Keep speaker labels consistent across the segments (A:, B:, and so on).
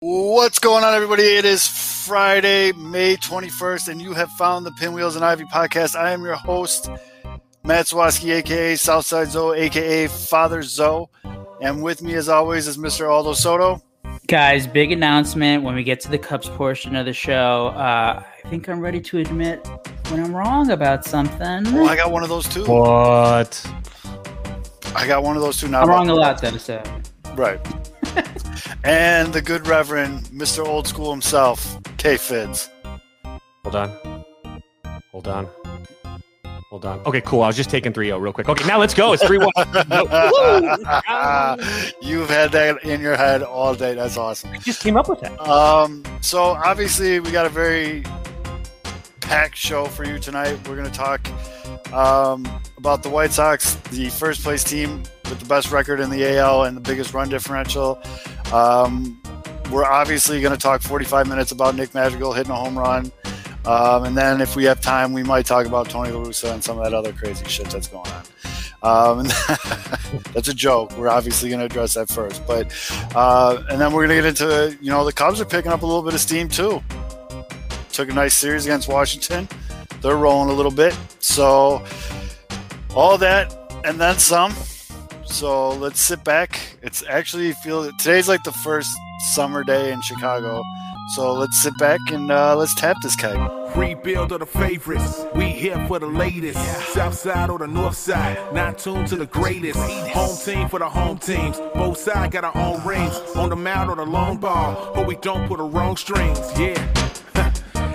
A: What's going on, everybody? It is Friday, May 21st, and you have found the Pinwheels and Ivy podcast. I am your host, Matt Swaski, aka Southside Zoe, aka Father Zoe. And with me, as always, is Mr. Aldo Soto.
B: Guys, big announcement when we get to the Cubs portion of the show. Uh, I think I'm ready to admit when I'm wrong about something.
A: Oh, I got one of those too.
C: What?
A: I got one of those two. now.
B: I'm wrong a lot, though, so.
A: Right. And the good Reverend, Mr. Old School himself, K Fids.
C: Hold on. Hold on. Hold on. Okay, cool. I was just taking 3 0 real quick. Okay, now let's go. It's 3 1.
A: You've had that in your head all day. That's awesome.
C: I just came up with that.
A: Um, so obviously we got a very packed show for you tonight. We're going to talk um, about the White Sox, the first place team with the best record in the AL and the biggest run differential. Um, we're obviously going to talk 45 minutes about Nick Madrigal hitting a home run. Um, and then if we have time, we might talk about Tony La Russa and some of that other crazy shit that's going on. Um, that's a joke. We're obviously going to address that first, but uh, and then we're going to get into you know the Cubs are picking up a little bit of steam too. Took a nice series against Washington. They're rolling a little bit. So all that and then some. So let's sit back. It's actually feel today's like the first summer day in Chicago. So let's sit back and uh, let's tap this keg.
D: Rebuild of the favorites. We here for the latest. South side or the north side. Not tuned to the greatest. Home team for the home teams. Both sides got our own rings. On the mound or the long ball. But we don't put the wrong strings. Yeah.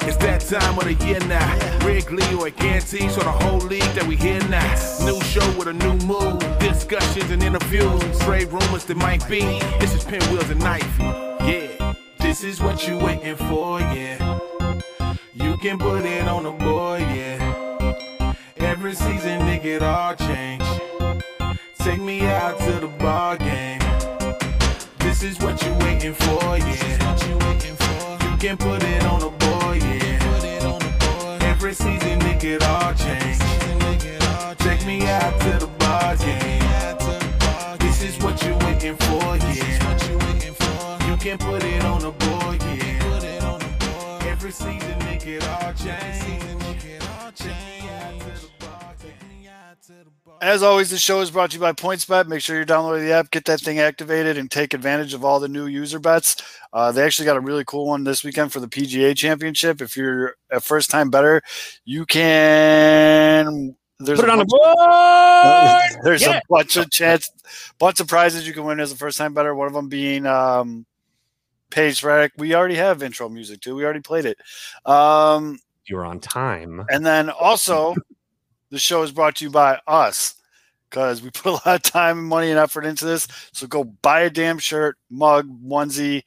D: It's that time of the year now. Wrigley or Ganty, so the whole league that we hear now. New show with a new mood, Discussions and interviews. Trade rumors that might be. This is Pinwheels and Knife. Yeah. This is what you waiting for, yeah. You can put it on the board, yeah. Every season, it all change. Take me out to the ball game. This is what you waiting for, yeah. This is what you waiting for. You can put it on the board. Every season, nigga, it all change. Take me out to the ball game. This is what you waiting for, yeah. You can put it on the board, yeah. Every season, nigga, it all change.
A: As always, the show is brought to you by PointsBet. Make sure you're downloading the app, get that thing activated, and take advantage of all the new user bets. Uh, they actually got a really cool one this weekend for the PGA Championship. If you're a first time better, you can. There's
C: Put it
A: a
C: on the
A: bunch-
C: board.
A: There's
C: Yeah.
A: a bunch of chance, bunch of prizes you can win as a first time better. One of them being um, Paige Redick. We already have intro music too. We already played it. Um,
C: You're on time.
A: and then also, the show is brought to you by us because we put a lot of time and money and effort into this. So go buy a damn shirt, mug, onesie.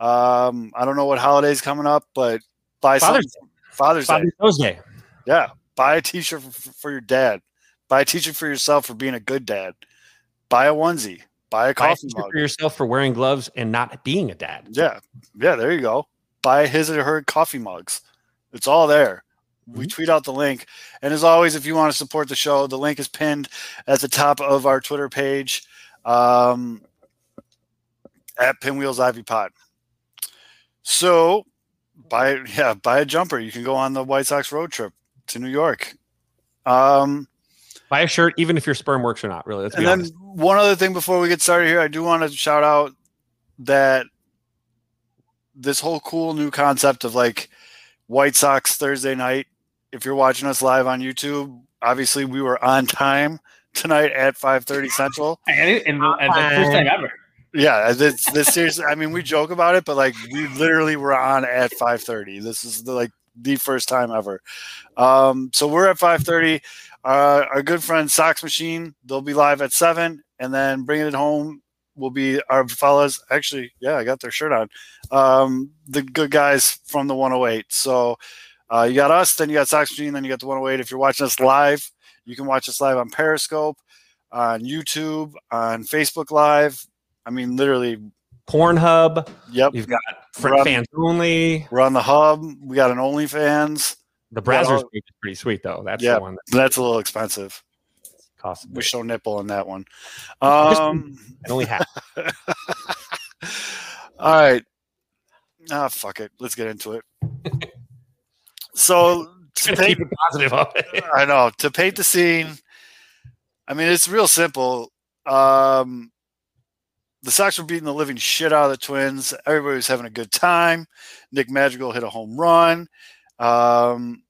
A: Um, I don't know what holiday's coming up, but buy
C: Father's
A: something. Day.
C: Father's Day.
A: Yeah, buy a T-shirt for, for your dad. Buy a T-shirt for yourself for being a good dad. Buy a onesie. Buy a
C: Buy a
A: coffee mug.
C: for yourself for wearing gloves and not being a dad.
A: Yeah, yeah. There you go. Buy his or her coffee mugs. It's all there. We tweet out the link. And as always, if you want to support the show, the link is pinned at the top of our Twitter page um, at Pinwheels Ivy Pod. So buy yeah, buy a jumper. You can go on the White Sox road trip to New York. Um,
C: Buy a shirt, even if your sperm works or not. Really, let's
A: and then
C: honest.
A: one other thing before we get started here, I do want to shout out that this whole cool new concept of like White Sox Thursday night. If you're watching us live on YouTube, obviously we were on time tonight at 5:30 Central.
B: And, and, the- and the first time ever.
A: Yeah, this this series. I mean, we joke about it, but like we literally were on at 5:30. This is the, like the first time ever. Um, so we're at 5:30. Uh, our good friend Sox Machine, they'll be live at seven, and then bringing it home will be our fellas. Actually, yeah, I got their shirt on. Um, the good guys from the 108. So uh, you got us, then you got Sox Machine, then you got the 108. If you're watching us live, you can watch us live on Periscope, on YouTube, on Facebook Live. I mean, literally,
C: Pornhub.
A: yep.
C: You've got
A: on-
C: fans only.
A: We're on the hub. We got an OnlyFans.
C: The
A: oh.
C: is pretty sweet though. That's
A: Yeah.
C: the one that
A: That's a little expensive.
C: costs. a
A: We show nipple in that one. Um,
C: And only half.
A: all right. ah, fuck it. Let's get into it. so to paint,
C: Keep it positive.
A: I know to paint the scene. I mean, it's real simple. Um, the Sox were beating the living shit out of the Twins. Everybody was having a good time. Nick Madrigal hit a home run. Um,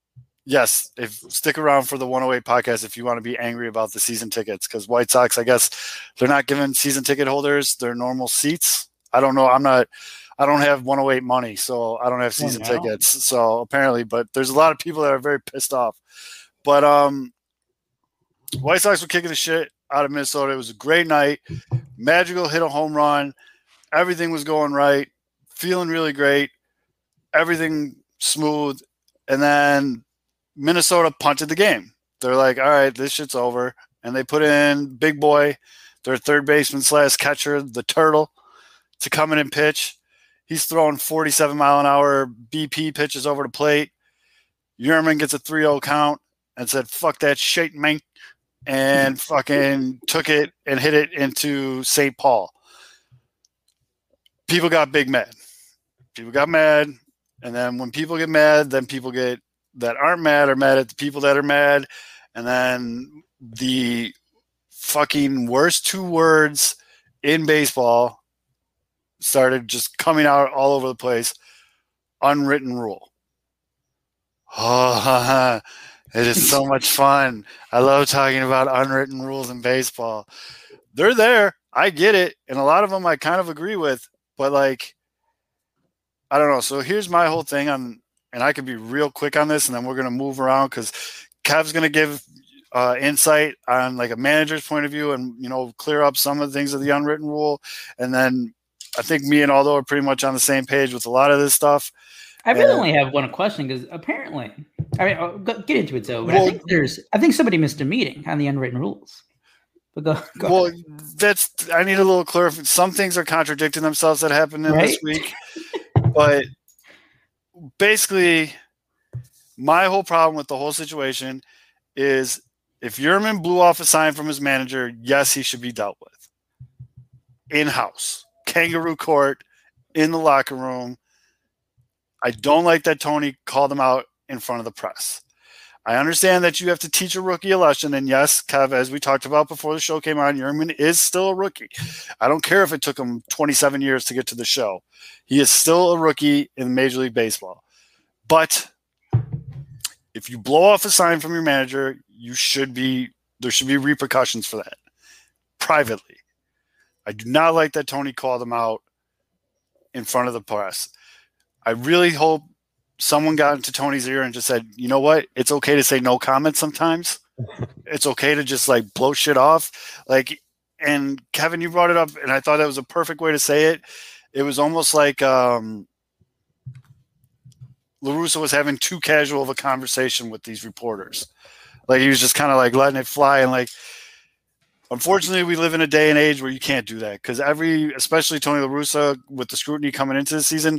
A: yes, if stick around for the 108 podcast if you want to be angry about the season tickets because White Sox, I guess, they're not giving season ticket holders their normal seats. I don't know. I'm not. I don't have 108 money, so I don't have
B: Oh,
A: season
B: no?
A: tickets. So apparently, but there's a lot of people that are very pissed off. But um, White Sox were kicking the shit out of Minnesota. It was a great night. Madrigal hit a home run. Everything was going right. Feeling really great. Everything smooth. And then Minnesota punted the game. They're like, all right, this shit's over. And they put in Big Boy, their third baseman slash catcher, the turtle, to come in and pitch. He's throwing 47 mile an hour BP pitches over the plate. Yermin gets a 3 0 count and said, fuck that shit, man and fucking took it and hit it into St. Paul. People got big mad. People got mad. And then when people get mad, then people get that aren't mad are mad at the people that are mad. And then the fucking worst two words in baseball started just coming out all over the place. Unwritten rule. Oh, it is so much fun. I love talking about unwritten rules in baseball. They're there. I get it. And a lot of them I kind of agree with, but like, I don't know. So here's my whole thing on, and I can be real quick on this and then we're going to move around because Kev's going to give uh, insight on like a manager's point of view and, you know, clear up some of the things of the unwritten rule. And then I think me and Aldo are pretty much on the same page with a lot of this stuff.
B: I really
A: Yeah.
B: only have one question because apparently, I mean, oh, I'll get into it though. But
A: Well-
B: I think there's, I think somebody missed a meeting on the unwritten rules. But go, go
A: Well, that's I need a little clarification. Some things are contradicting themselves that happened in this week, but basically, my whole problem with the whole situation is if Yermin blew off a sign from his manager, yes, he should be dealt with in house, kangaroo court, in the locker room. I don't like that Tony called him out in front of the press. I understand that you have to teach a rookie a lesson. And yes, Kev, as we talked about before the show came on, Yermin is still a rookie. I don't care if it took him 27 years to get to the show. He is still a rookie in Major League Baseball. But if you blow off a sign from your manager, you should be there should be repercussions for that privately. I do not like that Tony called him out in front of the press. I really hope someone got into Tony's ear and just said, you know what? It's okay to say no comment sometimes. it's okay to just like blow shit off. Like, and Kevin, you brought it up, and I thought that was a perfect way to say it. It was almost like um, La Russa was having too casual of a conversation with these reporters. Like, he was just kind of like letting it fly. And like, unfortunately, we live in a day and age where you can't do that because every, especially Tony La Russa, with the scrutiny coming into the season,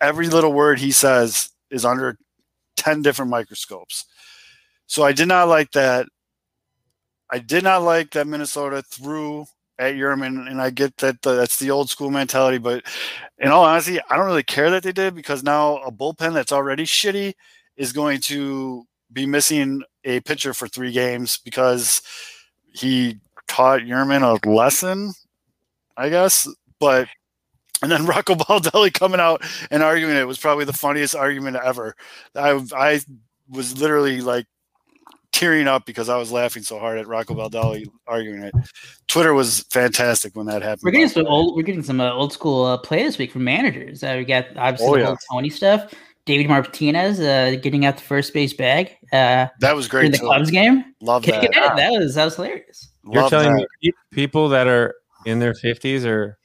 A: every little word he says is under 10 different microscopes. So I did not like that. I did not like that Minnesota threw at Yermin, and I get that the, that's the old school mentality. But in all honesty, I don't really care that they did because now a bullpen that's already shitty is going to be missing a pitcher for three games because he taught Yermin a lesson, I guess. But and then Rocco Baldelli coming out and arguing it was probably the funniest argument ever. I I was literally like tearing up because I was laughing so hard at Rocco Baldelli arguing it. Twitter was fantastic when that happened.
B: We're getting some old. We're getting some uh, old school uh, play this week from managers. Uh, we got obviously
A: Oh,
B: the
A: yeah.
B: whole Tony stuff. David Martinez uh, getting out the first base bag uh,
A: That was great.
B: in the
A: too.
B: Cubs game.
A: Love
B: Kicking
A: that.
B: it. That was that was hilarious.
C: You're
A: Love
C: telling
A: that.
C: me people that are in their 50s are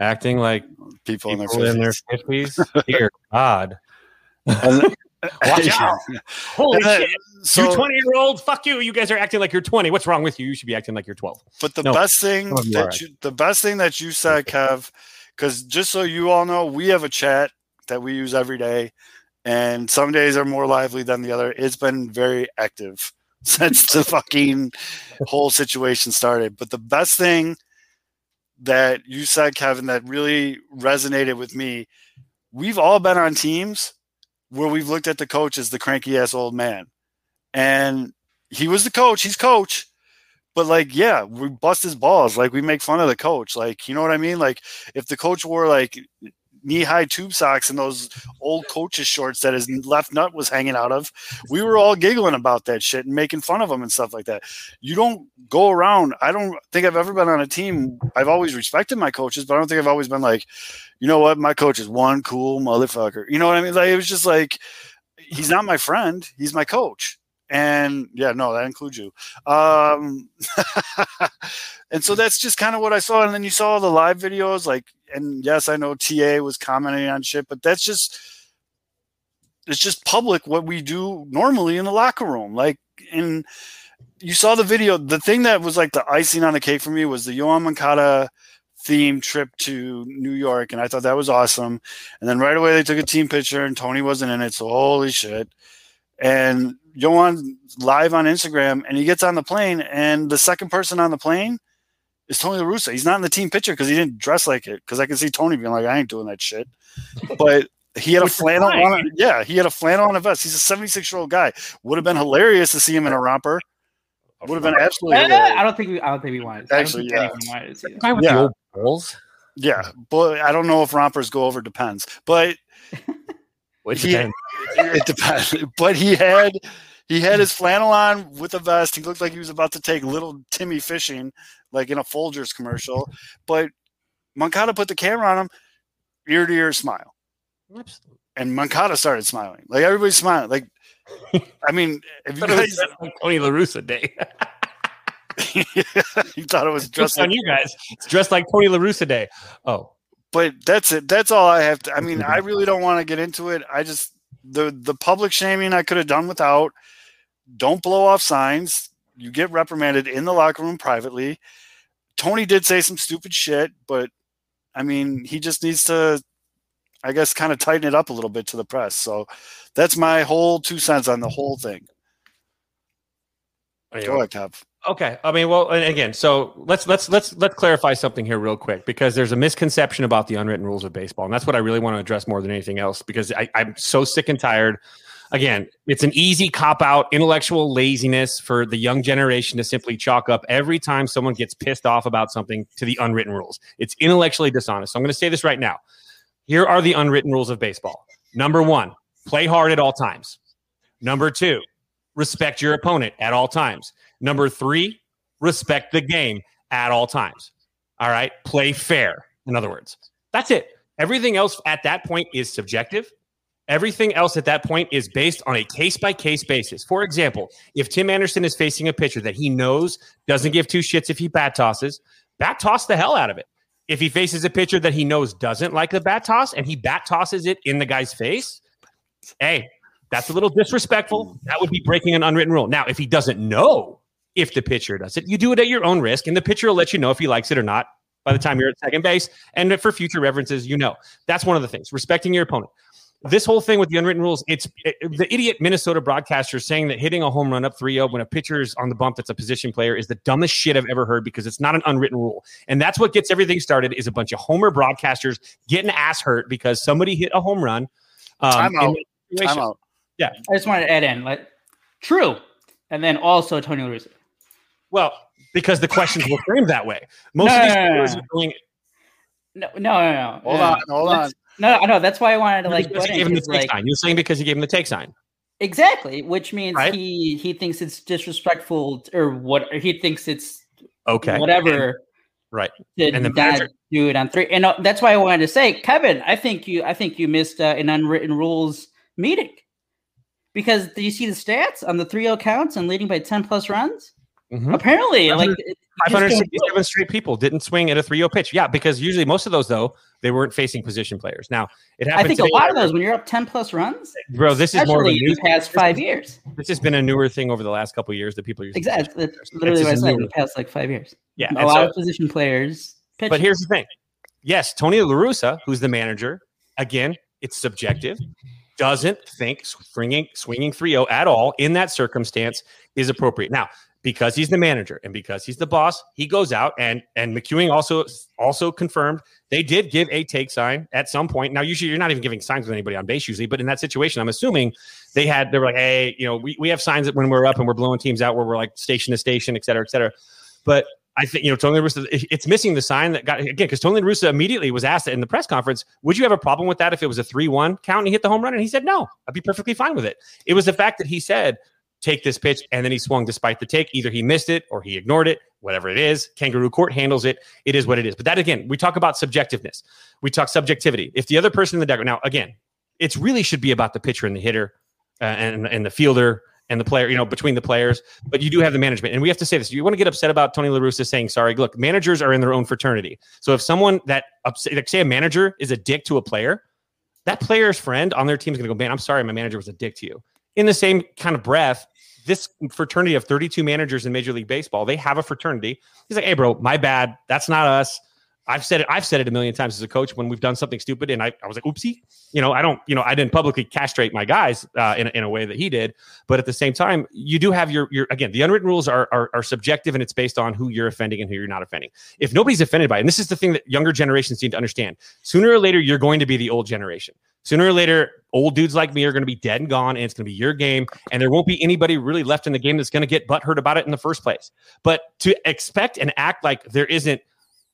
C: acting like
A: people in their
C: people in their
A: 50s.
C: 50s? Dear God. Watch out. Holy
A: And then-
C: shit.
A: so,
C: you 20 year old, fuck you. You guys are acting like you're 20. What's wrong with you? You should be acting like you're 12.
A: But the
C: No,
A: best thing
C: some of you
A: that
C: are.
A: you, the best thing that you said, Kev, because just so you all know, we have a chat that we use every day, and some days are more lively than the other. It's been very active since the fucking whole situation started. But the best thing that you said, Kevin, that really resonated with me we've all been on teams where we've looked at the coach as the cranky ass old man. And he was the coach, he's coach. But like, yeah, we bust his balls. Like we make fun of the coach. Like, you know what I mean? Like if the coach wore like knee high tube socks and those old coaches shorts that his left nut was hanging out of, we were all giggling about that shit and making fun of him and stuff like that. You don't go around. I don't think I've ever been on a team. I've always respected my coaches, but I don't think I've always been like, you know what, my coach is one cool motherfucker. You know what I mean? Like it was just like he's not my friend, he's my coach. And yeah, no, that includes you. Um, and so that's just kind of what I saw. And then you saw the live videos, like, and yes, I know TA was commenting on shit, but that's just it's just public what we do normally in the locker room. Like, and you saw the video. The thing that was like the icing on the cake for me was the Yoan Moncada theme trip to New York, and I thought that was awesome. And then right away they took a team picture, and Tony wasn't in it, so holy shit. And Yoan live on Instagram, and he gets on the plane, and the second person on the plane is Tony La Russa. He's not in the team picture because he didn't dress like it. Because I can see Tony being like, "I ain't doing that shit," but he had a flannel on. A, yeah, he had a flannel on a vest. He's a 76 year old guy. Would have been hilarious to see him in a romper. Would have been absolutely.
B: Eh, hilarious. I don't think we. I don't think we wanted.
A: Actually, yeah.
B: wanted to see that.
C: Guy with
A: Yeah.
C: the old balls.
A: Yeah, but I don't know if rompers go over. Depends, but
C: Which
A: He- it depends. But he had he had his flannel on with a vest. He looked like he was about to take little Timmy fishing, like in a Folgers commercial. But Moncada put the camera on him, ear to ear smile, and Moncada started smiling. Like everybody's smiling. Like I mean, if you
C: Thought it was
A: guys,
C: like Tony La Russa day.
A: you thought it was
C: Just
A: just
C: on you guys. It's dressed like Tony La Russa day. Oh,
A: but that's it. That's all I have to. I mean, mm-hmm. I really don't want to get into it. I just the the public shaming I could have done without. Don't blow off signs. You get reprimanded in the locker room privately. Tony did say some stupid shit, but I mean, he just needs to, I guess, kind of tighten it up a little bit to the press. So that's my whole two cents on the whole thing. Oh, Go ahead, Kev.
C: Okay. I mean, well, and again, so let's let's let's let's clarify something here real quick because there's a misconception about the unwritten rules of baseball, and that's what I really want to address more than anything else because I, I'm so sick and tired. Again, it's an easy cop out, intellectual laziness for the young generation to simply chalk up every time someone gets pissed off about something to the unwritten rules. It's intellectually dishonest. So I'm going to say this right now. Here are the unwritten rules of baseball. Number one, play hard at all times. Number two, respect your opponent at all times. Number three, respect the game at all times. All right. Play fair, in other words. That's it. Everything else at that point is subjective. Everything else at that point is based on a case by case basis. For example, if Tim Anderson is facing a pitcher that he knows doesn't give two shits if he bat tosses, bat toss the hell out of it. If he faces a pitcher that he knows doesn't like the bat toss and he bat tosses it in the guy's face, hey, that's a little disrespectful. That would be breaking an unwritten rule. Now, if he doesn't know if the pitcher does it, you do it at your own risk, and the pitcher will let you know if he likes it or not by the time you're at second base. And for future references, you know. That's one of the things, respecting your opponent. This whole thing with the unwritten rules, it's it, the idiot Minnesota broadcaster saying that hitting a home run up 3 0 when a pitcher is on the bump that's a position player is the dumbest shit I've ever heard because it's not an unwritten rule. And that's what gets everything started is a bunch of homer broadcasters getting ass hurt because somebody hit a home run. Um,
A: Time
C: in
A: out.
C: that situation.
A: I'm out.
B: I just wanted to add in like true, and then also Tony La Russa.
C: Well, because the questions were framed that way. Most
B: No,
C: of these
B: no, no,
C: players
B: no.
C: are doing
B: No, no, no, no.
A: Hold
B: no.
A: on, hold on.
B: No, no, that's why I wanted to like
C: you
B: in
C: gave him the
B: 'cause,
C: take
B: like
C: sign. You're saying because you gave him the take sign.
B: exactly, which means
C: Right?
B: he he thinks it's disrespectful or what or he thinks it's
C: Okay.
B: whatever.
C: right.
B: To
C: And the
B: not
C: manager-
B: do it on three, and uh, that's why I wanted to say, Kevin. I think you, I think you missed uh, an unwritten rules meeting because do you see the stats on the 3-0 counts and leading by ten plus runs?
C: Mhm.
B: Apparently, like it- you just don't do it.
C: 567 straight people didn't swing at a 3 0 pitch. Yeah, because usually most of those, though, they weren't facing position players. Now, it
B: happens.
C: I
B: think a lot of those when you're up ten plus runs,
C: Bro, this is more of a
B: especially in
C: new,
B: the past five years.
C: this has been a newer thing over the last couple of years that people are using.
B: Exactly, that's
C: It's
B: literally what I said in the past like five years.
C: Yeah.
B: a
C: and
B: lot
C: so-
B: of position players. Pitch.
C: But here's the thing. Yes, Tony La Russa, who's the manager, again, it's subjective, doesn't think swinging swinging 3-0 at all in that circumstance is appropriate. Now, because he's the manager and because he's the boss, he goes out and and McEwing also also confirmed they did give a take sign at some point. Now, usually you're not even giving signs with anybody on base usually, but in that situation, I'm assuming they had they were like, hey, you know, we, we have signs that when we're up and we're blowing teams out where we're like station to station, et cetera, et cetera. But I think you know Tony La Russa. It's missing the sign that got again because Tony La Russa immediately was asked in the press conference, "Would you have a problem with that if it was a three-one count and he hit the home run?" And he said, "No, I'd be perfectly fine with it." It was the fact that he said, "Take this pitch," and then he swung despite the take. Either he missed it or he ignored it. Whatever it is, Kangaroo Court handles it. It is what it is. But that again, we talk about subjectiveness. We talk subjectivity. If the other person in the deck now again, it really should be about the pitcher and the hitter uh, and and the fielder and the player, you know, between the players. But you do have the management, and we have to say this. You want to get upset about Tony La Russa saying sorry? Look, managers are in their own fraternity. So if someone that upset, like say a manager is a dick to a player, that player's friend on their team is going to go, man, I'm sorry, my manager was a dick to you. In the same kind of breath, this fraternity of 32 managers in Major League Baseball, they have a fraternity. He's like, hey, bro, my bad. That's not us. I've said it. I've said it a million times as a coach when we've done something stupid, and I, I was like, "Oopsie," you know. I don't, you know, I didn't publicly castrate my guys uh, in, a, in a way that he did, but at the same time, you do have your your again. The unwritten rules are, are are subjective, and it's based on who you're offending and who you're not offending. If nobody's offended by it, and this is the thing that younger generations need to understand, sooner or later you're going to be the old generation. Sooner or later, old dudes like me are going to be dead and gone, and it's going to be your game, and there won't be anybody really left in the game that's going to get butthurt about it in the first place. But to expect and act like there isn't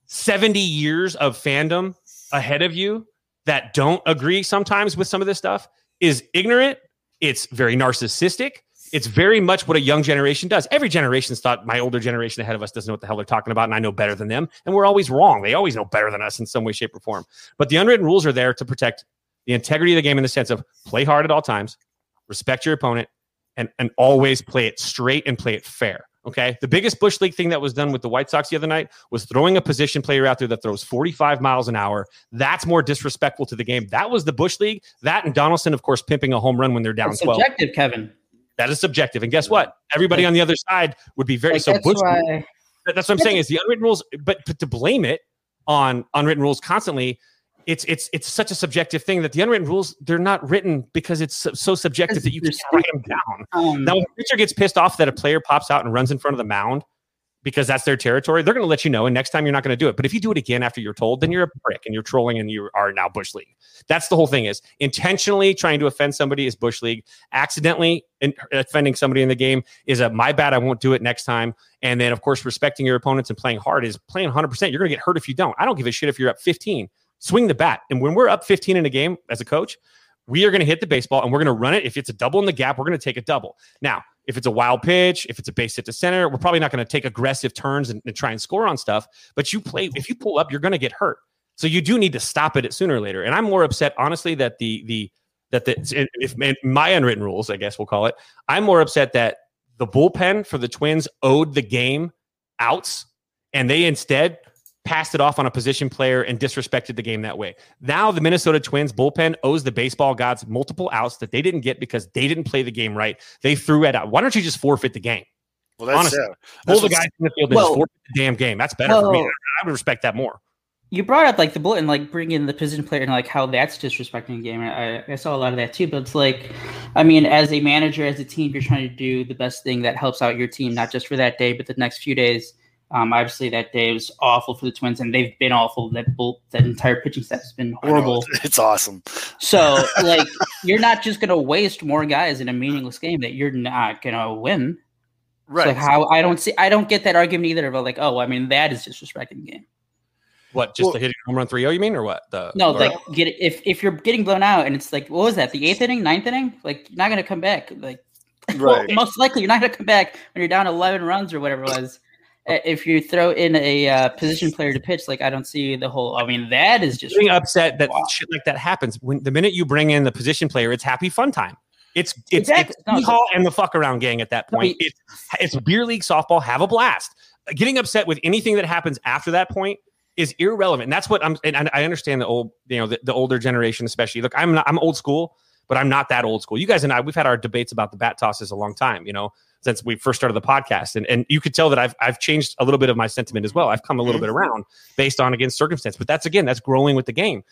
C: 70 years of fandom ahead of you that don't agree sometimes with some of this stuff is ignorant. It's very narcissistic. It's very much what a young generation does. Every generation's thought my older generation ahead of us doesn't know what the hell they're talking about, and I know better than them. And we're always wrong. They always know better than us in some way, shape, or form. But the unwritten rules are there to protect the integrity of the game in the sense of play hard at all times, respect your opponent, and, and always play it straight and play it fair. Okay. The biggest Bush League thing that was done with the White Sox the other night was throwing a position player out there that throws 45 miles an hour. That's more disrespectful to the game. That was the Bush League. That and Donaldson, of course, pimping a home run when they're down
B: That's
C: 12.
B: subjective, Kevin.
C: That is subjective. And guess what? Everybody on the other side would be very
B: Like,
C: so
B: that's
C: Bush.
B: why
C: That's what I'm saying is the unwritten rules, but, but to blame it on unwritten rules constantly, it's it's it's such a subjective thing that the unwritten rules they're not written because it's so, so subjective that you can't write them down.
B: um,
C: Now, when a pitcher gets pissed off that a player pops out and runs in front of the mound because that's their territory, they're going to let you know. And next time you're not going to do it. But if you do it again after you're told, then you're a prick and you're trolling and you are now Bush League. That's the whole thing is intentionally trying to offend somebody is Bush League. Accidentally offending somebody in the game is a my bad. I won't do it next time. And then, of course, respecting your opponents and playing hard is playing 100%. You're going to get hurt if you don't. I don't give a shit if you're up 15. Swing the bat. And when we're up 15 in a game as a coach, we are going to hit the baseball and we're going to run it. If it's a double in the gap, we're going to take a double. Now, if it's a wild pitch, if it's a base hit to center, we're probably not going to take aggressive turns and, and try and score on stuff. But you play, if you pull up, you're going to get hurt. So you do need to stop it sooner or later. And I'm more upset, honestly, that the the that the if my unwritten rules, I guess we'll call it, I'm more upset that the bullpen for the Twins owed the game outs, and they instead passed it off on a position player and disrespected the game that way. Now the Minnesota Twins bullpen owes the baseball gods multiple outs that they didn't get because they didn't play the game right. They threw it out. Why don't you just forfeit the game?
A: Well, that's
C: Honestly,
A: yeah.
C: Pull the guys in the field and
B: Well-
C: just forfeit the damn game. That's better for me. I would respect that more.
B: you brought up like the bullet and like bringing the position player and like how that's disrespecting the game. I, I saw a lot of that too, but it's like, I mean, as a manager, as a team, you're trying to do the best thing that helps out your team, not just for that day, but the next few days. Um, obviously, that day was awful for the Twins, and they've been awful. That bull, that entire pitching staff has been
A: I know,
B: horrible.
A: it's- It's awesome.
B: So, like, you're not just gonna waste more guys in a meaningless game that you're not gonna win.
A: Right.
B: So how I don't see, I don't get that argument either. About like, oh, I mean, that is disrespecting the game.
C: What, just
A: Well-
C: the hitting home run 3 0, you mean, or what? The
B: No,
C: or-
B: like get if if you're getting blown out and it's like what was that the eighth inning, ninth inning? Like you're not gonna come back. Like well, most likely you're not gonna come back when you're down eleven runs or whatever it was. Uh, If you throw in a uh, position player to pitch, like I don't see the whole. I mean, that is just
C: getting upset that
B: Wow.
C: shit like that happens. When the minute you bring in the position player, it's happy fun time. It's it's
B: Exactly.
C: it's
B: No,
C: and the fuck around gang at that
B: No,
C: point.
B: you-
C: It's it's beer league softball. Have a blast. Getting upset with anything that happens after that point is irrelevant. And that's what I'm. And I I understand the old, you know, the, the older generation, especially. Look, I'm not, I'm old school, but I'm not that old school. You guys and I, we've had our debates about the bat tosses a long time. You know, since we first started the podcast, and and you could tell that I've I've changed a little bit of my sentiment as well. I've come a little bit around based on against circumstance. But that's again, that's growing with the game.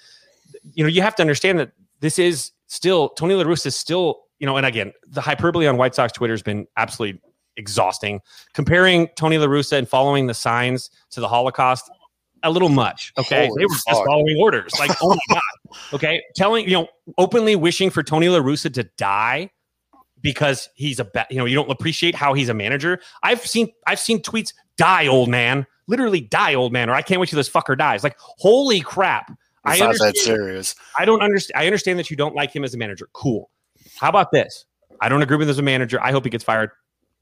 C: You know, you have to understand that this is still Tony La Russa is still, you know, and again, the hyperbole on White Sox Twitter has been absolutely exhausting. Comparing Tony La Russa and following the signs to the Holocaust, a little much. Okay.
A: Holy
C: they were just following orders. Like, oh my God. Okay. Telling, you know, openly wishing for Tony La Russa to die because he's a ba- you know, you don't appreciate how he's a manager. I've seen I've seen tweets, die, old man. Literally die, old man, or I can't wait till this fucker dies. Like, holy crap. I
A: It's not that serious.
C: I don't understand. I understand that you don't like him as a manager. Cool. How about this? I don't agree with him as a manager. I hope he gets fired.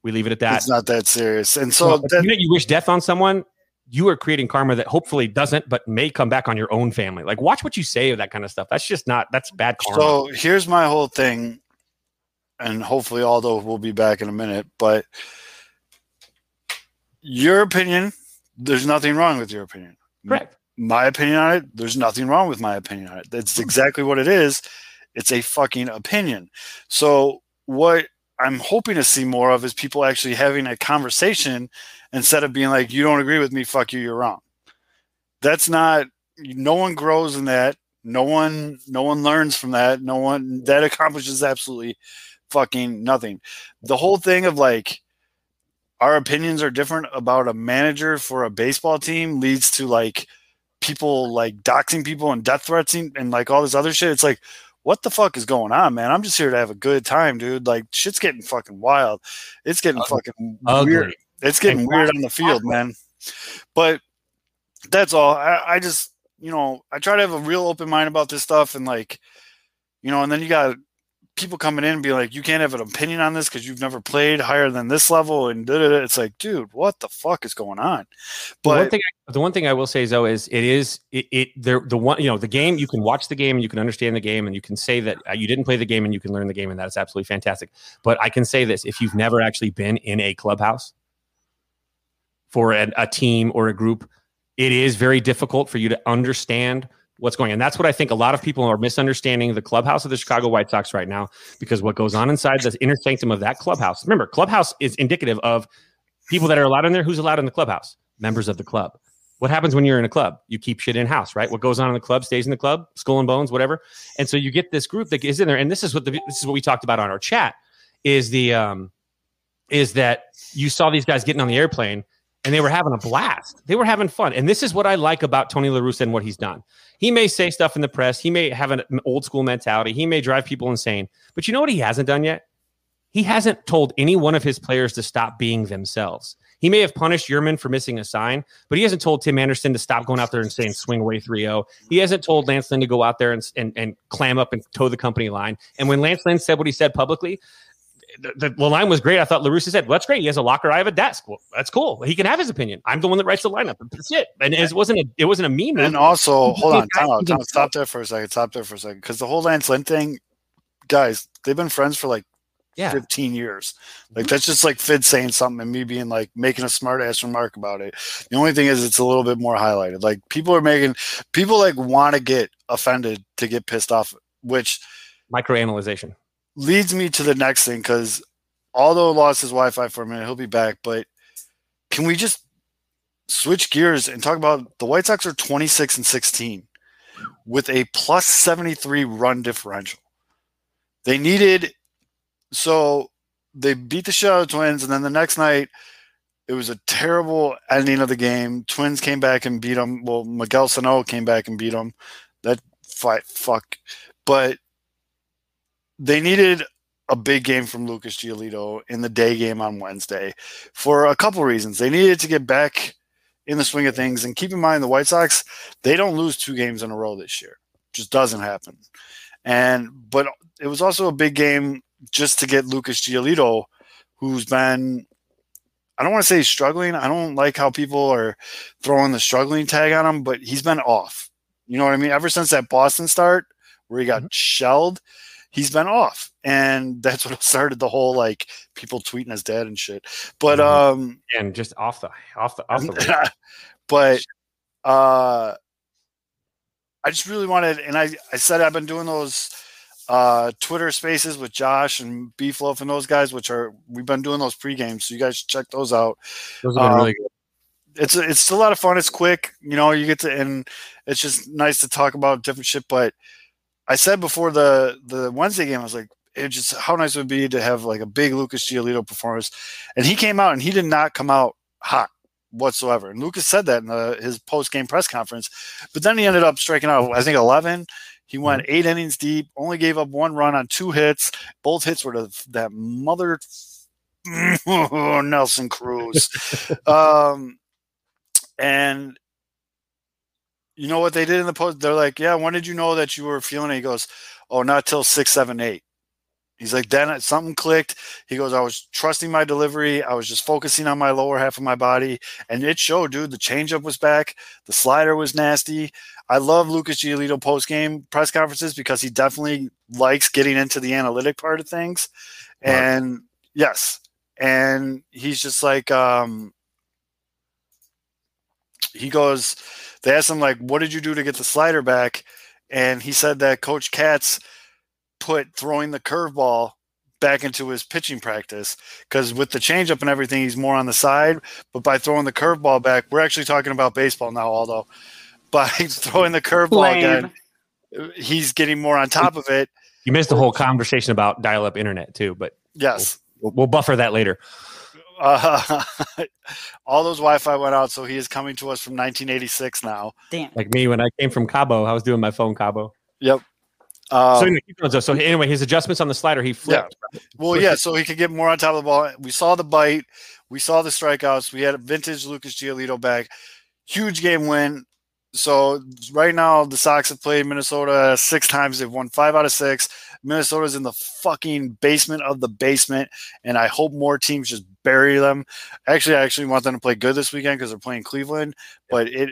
C: We leave it at that.
A: It's not that serious. And so that,
C: you, know, you wish death on someone. You are creating karma that hopefully doesn't, but may come back on your own family. Like, watch what you say of that kind of stuff. That's just not. That's bad karma.
A: So here's my whole thing, and hopefully Aldo will be back in a minute. But your opinion, there's nothing wrong with your opinion.
C: Correct.
A: My opinion on it, there's nothing wrong with my opinion on it. That's hmm. exactly what it is. It's a fucking opinion. So what I'm hoping to see more of is people actually having a conversation instead of being like, "You don't agree with me, fuck you, you're wrong." That's not. No one grows in that no one no one learns from that no one that accomplishes absolutely fucking nothing. The whole thing of like our opinions are different about a manager for a baseball team leads to like people like doxing people and death threats and like all this other shit. It's like what the fuck is going on man? I'm just here to have a good time dude. Like shit's getting fucking wild. It's getting
C: Ugly.
A: fucking
C: Ugly.
A: weird. It's getting weird on the field man. But that's all. I, I just you know, I try to have a real open mind about this stuff and like, you know, and then you got people coming in and be like, you can't have an opinion on this because you've never played higher than this level and da, da, da. it's like, dude, what the fuck is going on?
C: the one
A: But
C: thing, the one thing I will say though is it is it, it the the one you know the game you can watch the game and you can understand the game and you can say that uh, you didn't play the game and you can learn the game and that is absolutely fantastic. But I can say this: if you've never actually been in a clubhouse for a, a team or a group, it is very difficult for you to understand what's going on. And that's what I think a lot of people are misunderstanding the clubhouse of the Chicago White Sox right now because what goes on inside the inner sanctum of that clubhouse. Remember, clubhouse is indicative of people that are allowed in there. Who's allowed in the clubhouse? Members of the club. What happens when you're in a club? You keep shit in house, right? What goes on in the club stays in the club, skull and bones, whatever. And so you get this group that is in there, and this is what the this is what we talked about on our chat. Is the um is that you saw these guys getting on the airplane and they were having a blast. They were having fun. And this is what I like about Tony La Russa and what he's done. He may say stuff in the press. He may have an old school mentality. He may drive people insane. But you know what he hasn't done yet? He hasn't told any one of his players to stop being themselves. He may have punished Yermin for missing a sign, but he hasn't told Tim Anderson to stop going out there and saying swing away 3 0. He hasn't told Lance Lynn to go out there and, and, and clam up and toe the company line. And when Lance Lynn said what he said publicly, the, the, the line was great. I thought LaRussa said, well, that's great. He has a locker. I have a desk. Well, that's cool. He can have his opinion. I'm the one that writes the lineup. That's it. And it wasn't a, it wasn't a meme.
A: and also, hold on, time out, time out, stop there for a second. Stop there for a second. Because the whole Lance Lynn thing, guys, they've been friends for like
C: yeah.
A: 15 years. Like mm-hmm. that's just like Fid saying something and me being like making a smart ass remark about it. The only thing is it's a little bit more highlighted. Like people are making people like want to get offended to get pissed off, which
C: Microanalyzation.
A: Leads me to the next thing because although lost his Wi-Fi for a minute, he'll be back. But can we just switch gears and talk about the White Sox are 26 and 16 with a plus 73 run differential. They needed so they beat the the Twins, and then the next night it was a terrible ending of the game. Twins came back and beat them. Well, Miguel Sano came back and beat them. That fight, fuck. But they needed a big game from Lucas Giolito in the day game on Wednesday for a couple reasons. They needed to get back in the swing of things. And keep in mind, the White Sox, they don't lose two games in a row this year. Just doesn't happen. And but it was also a big game just to get Lucas Giolito, who's been I don't want to say he's struggling. I don't like how people are throwing the struggling tag on him, but he's been off. You know what I mean? Ever since that Boston start where he got
C: Mhm.
A: shelled, he's been off. And that's what started the whole like people tweeting his dad and shit. But
C: Mhm.
A: um
C: And just off the off the off the
A: but uh I just really wanted and I I said I've been doing those uh Twitter spaces with Josh and Beef Loaf and those guys, which are we've been doing those pre games, so you guys should check those out.
C: Those been
A: Um,
C: really good.
A: It's it's a lot of fun. It's quick, you know. You get to and it's just nice to talk about different shit. But I said before the the Wednesday game, I was like, it just how nice it would be to have like a big Lucas Giolito performance. And he came out and he did not come out hot whatsoever. And Lucas said that in the, his post game press conference. But then he ended up striking out, I think, 11. He went
C: Mm-hmm.
A: eight innings deep, only gave up one run on two hits. Both hits were to that mother Nelson Cruz. um, and you know what they did in the post? They're like, "Yeah, when did you know that you were feeling it?" He goes, "Oh, not till six, seven, eight. He's like, then something clicked. He goes, I was trusting my delivery. I was just focusing on my lower half of my body, and it showed, dude. The changeup was back. The slider was nasty. I love Lucas Giolito post game press conferences because he definitely likes getting into the analytic part of things.
C: Right.
A: And yes, and he's just like, um, he goes, they asked him like, "What did you do to get the slider back?" And he said that Coach Katz put throwing the curveball back into his pitching practice because with the changeup and everything, he's more on the side. But by throwing the curveball back, we're actually talking about baseball now, although by throwing the curveball again, he's getting more on top of it.
C: You missed the whole conversation about dial-up internet too, but
A: Yes.
C: we'll, we'll buffer that later.
A: Uh, all those Wi-Fi went out, so he is coming to us from 1986 now.
B: Damn.
C: Like me when I came from Cabo, I was doing my phone Cabo.
A: Yep. Um,
C: so, anyway, keep going, Zoe. so anyway, his adjustments on the slider, he flipped.
A: Well, yeah, so he could get more on top of the ball. We saw the bite, we saw the strikeouts. We had a vintage Lucas Giolito back, huge game win. So right now, the Sox have played Minnesota six times. They've won five out of six. Minnesota's in the fucking basement of the basement, and I hope more teams just bury them. Actually, I actually want them to play good this weekend because they're playing Cleveland. But it,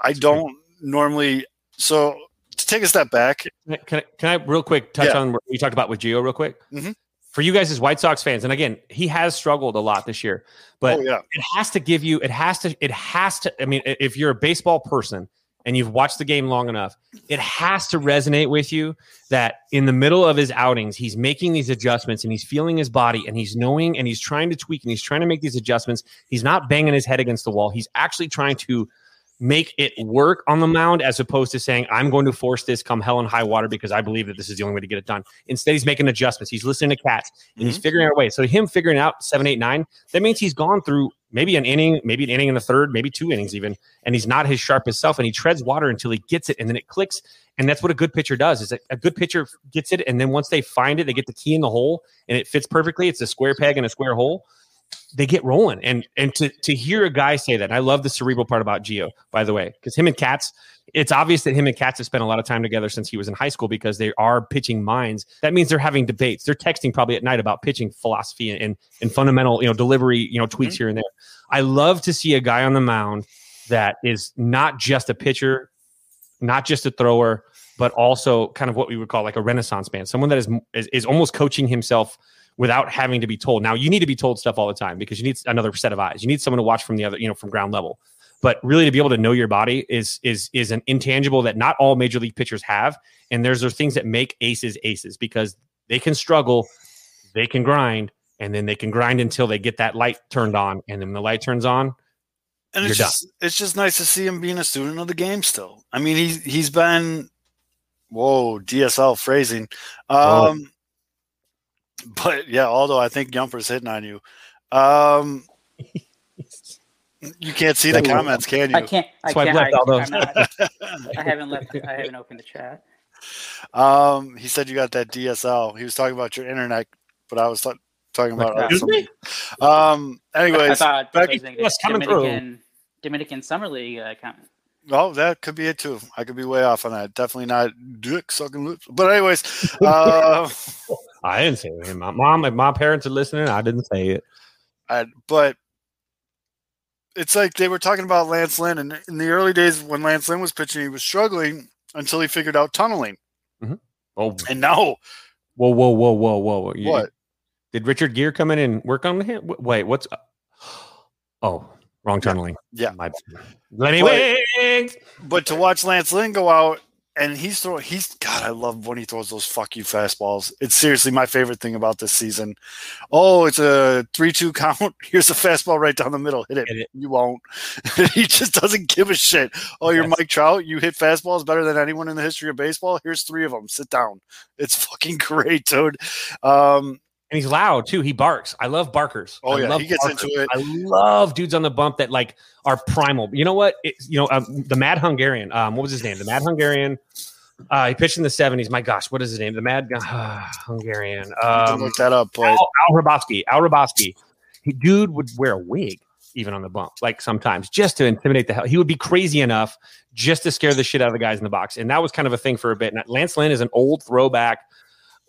A: I don't normally. So to take a step back,
C: Can I, can I, real quick touch
A: Yeah.
C: on what you talked about with Geo real quick?
A: Mhm.
C: For you guys as White Sox fans, and again, he has struggled a lot this year, but
A: oh yeah,
C: it has to give you, it has to, it has to. I mean, if you're a baseball person and you've watched the game long enough, it has to resonate with you that in the middle of his outings, he's making these adjustments and he's feeling his body and he's knowing and he's trying to tweak and he's trying to make these adjustments. He's not banging his head against the wall. He's actually trying to make it work on the mound as opposed to saying, I'm going to force this come hell and high water because I believe that this is the only way to get it done. Instead, he's making adjustments. He's listening to Katz and he's mm-hmm. figuring out a way. So him figuring out seven, eight, nine, that means he's gone through maybe an inning, maybe an inning in the third, maybe two innings even, and he's not his sharpest self and he treads water until he gets it and then it clicks. And that's what a good pitcher does is that a good pitcher gets it. And then once they find it, they get the key in the hole and it fits perfectly. It's a square peg in a square hole. They get rolling. And and to to hear a guy say that, and I love the cerebral part about Geo, by the way, because him and Katz, it's obvious that him and Katz have spent a lot of time together since he was in high school because they are pitching minds. That means they're having debates. They're texting probably at night about pitching philosophy and, and, and fundamental, you know, delivery, you know, tweaks mm-hmm. here and there. I love to see a guy on the mound that is not just a pitcher, not just a thrower, but also kind of what we would call like a renaissance man, someone that is is, is almost coaching himself without having to be told. Now you need to be told stuff all the time because you need another set of eyes. You need someone to watch from the other, you know, from ground level. But really, to be able to know your body is is is an intangible that not all major league pitchers have. And there's those things that make aces aces because they can struggle, they can grind, and then they can grind until they get that light turned on. And then when the light turns on,
A: and it's just it's just nice to see him being a student of the game still. I mean, he's he's been whoa DSL phrasing,
C: Whoa.
A: um, but yeah. Although I think Yumper's hitting on you, um, you can't see the comments, can you?
B: I can't. I
C: Swipe
B: can't.
C: left,
B: I,
C: Aldo.
B: I'm not, I haven't left. I haven't opened the chat.
A: Um, he said you got that DSL. He was talking about your internet, but I was th- talking about other
C: Excuse me?
A: something. Um,
B: I
A: anyways,
B: thought
A: back-
B: was thinking
C: Yes, coming through.
B: Dominican Dominican Summer League uh, comment.
A: Oh, that could be it too. I could be way off on that. Definitely not dick sucking lips. But anyways, uh,
C: I didn't say it. My mom, if my parents are listening, I didn't say it.
A: I, but it's like they were talking about Lance Lynn, and in the early days when Lance Lynn was pitching, he was struggling until he figured out tunneling,
C: Oh,
A: and now
C: whoa, whoa, whoa, whoa, whoa! You-
A: what?
C: Did Richard Gere come in and work on him? Wait, what's? Oh, wrong tunneling.
A: Yeah.
C: My Lenny
A: But-
C: Wings.
A: But to watch Lance Lynn go out and he's throwing. He's God. I love when he throws those fuck you fastballs. It's seriously my favorite thing about this season. Oh, it's a three-two count. Here's a fastball right down the middle. Hit it.
C: Hit it.
A: You won't. he just doesn't give a shit. Oh, you're
C: Yes.
A: Mike Trout. You hit fastballs better than anyone in the history of baseball. Here's three of them. Sit down. It's fucking great, dude. Um,
C: And he's loud too. He barks. I love barkers.
A: Oh,
C: I
A: yeah,
C: love
A: he gets
C: barkers.
A: into it.
C: I love dudes on the bump that like are primal. You know what? It, you know um, the Mad Hungarian. Um, what was his name? The Mad Hungarian. Uh, he pitched in the seventies. My gosh, what is his name? The Mad Hungarian. Um,
A: look that up, but
C: Al, Al. Al Hrabosky. He, dude would wear a wig even on the bump, like sometimes just to intimidate the hell. He would be crazy enough just to scare the shit out of the guys in the box, and that was kind of a thing for a bit. And Lance Lynn is an old throwback,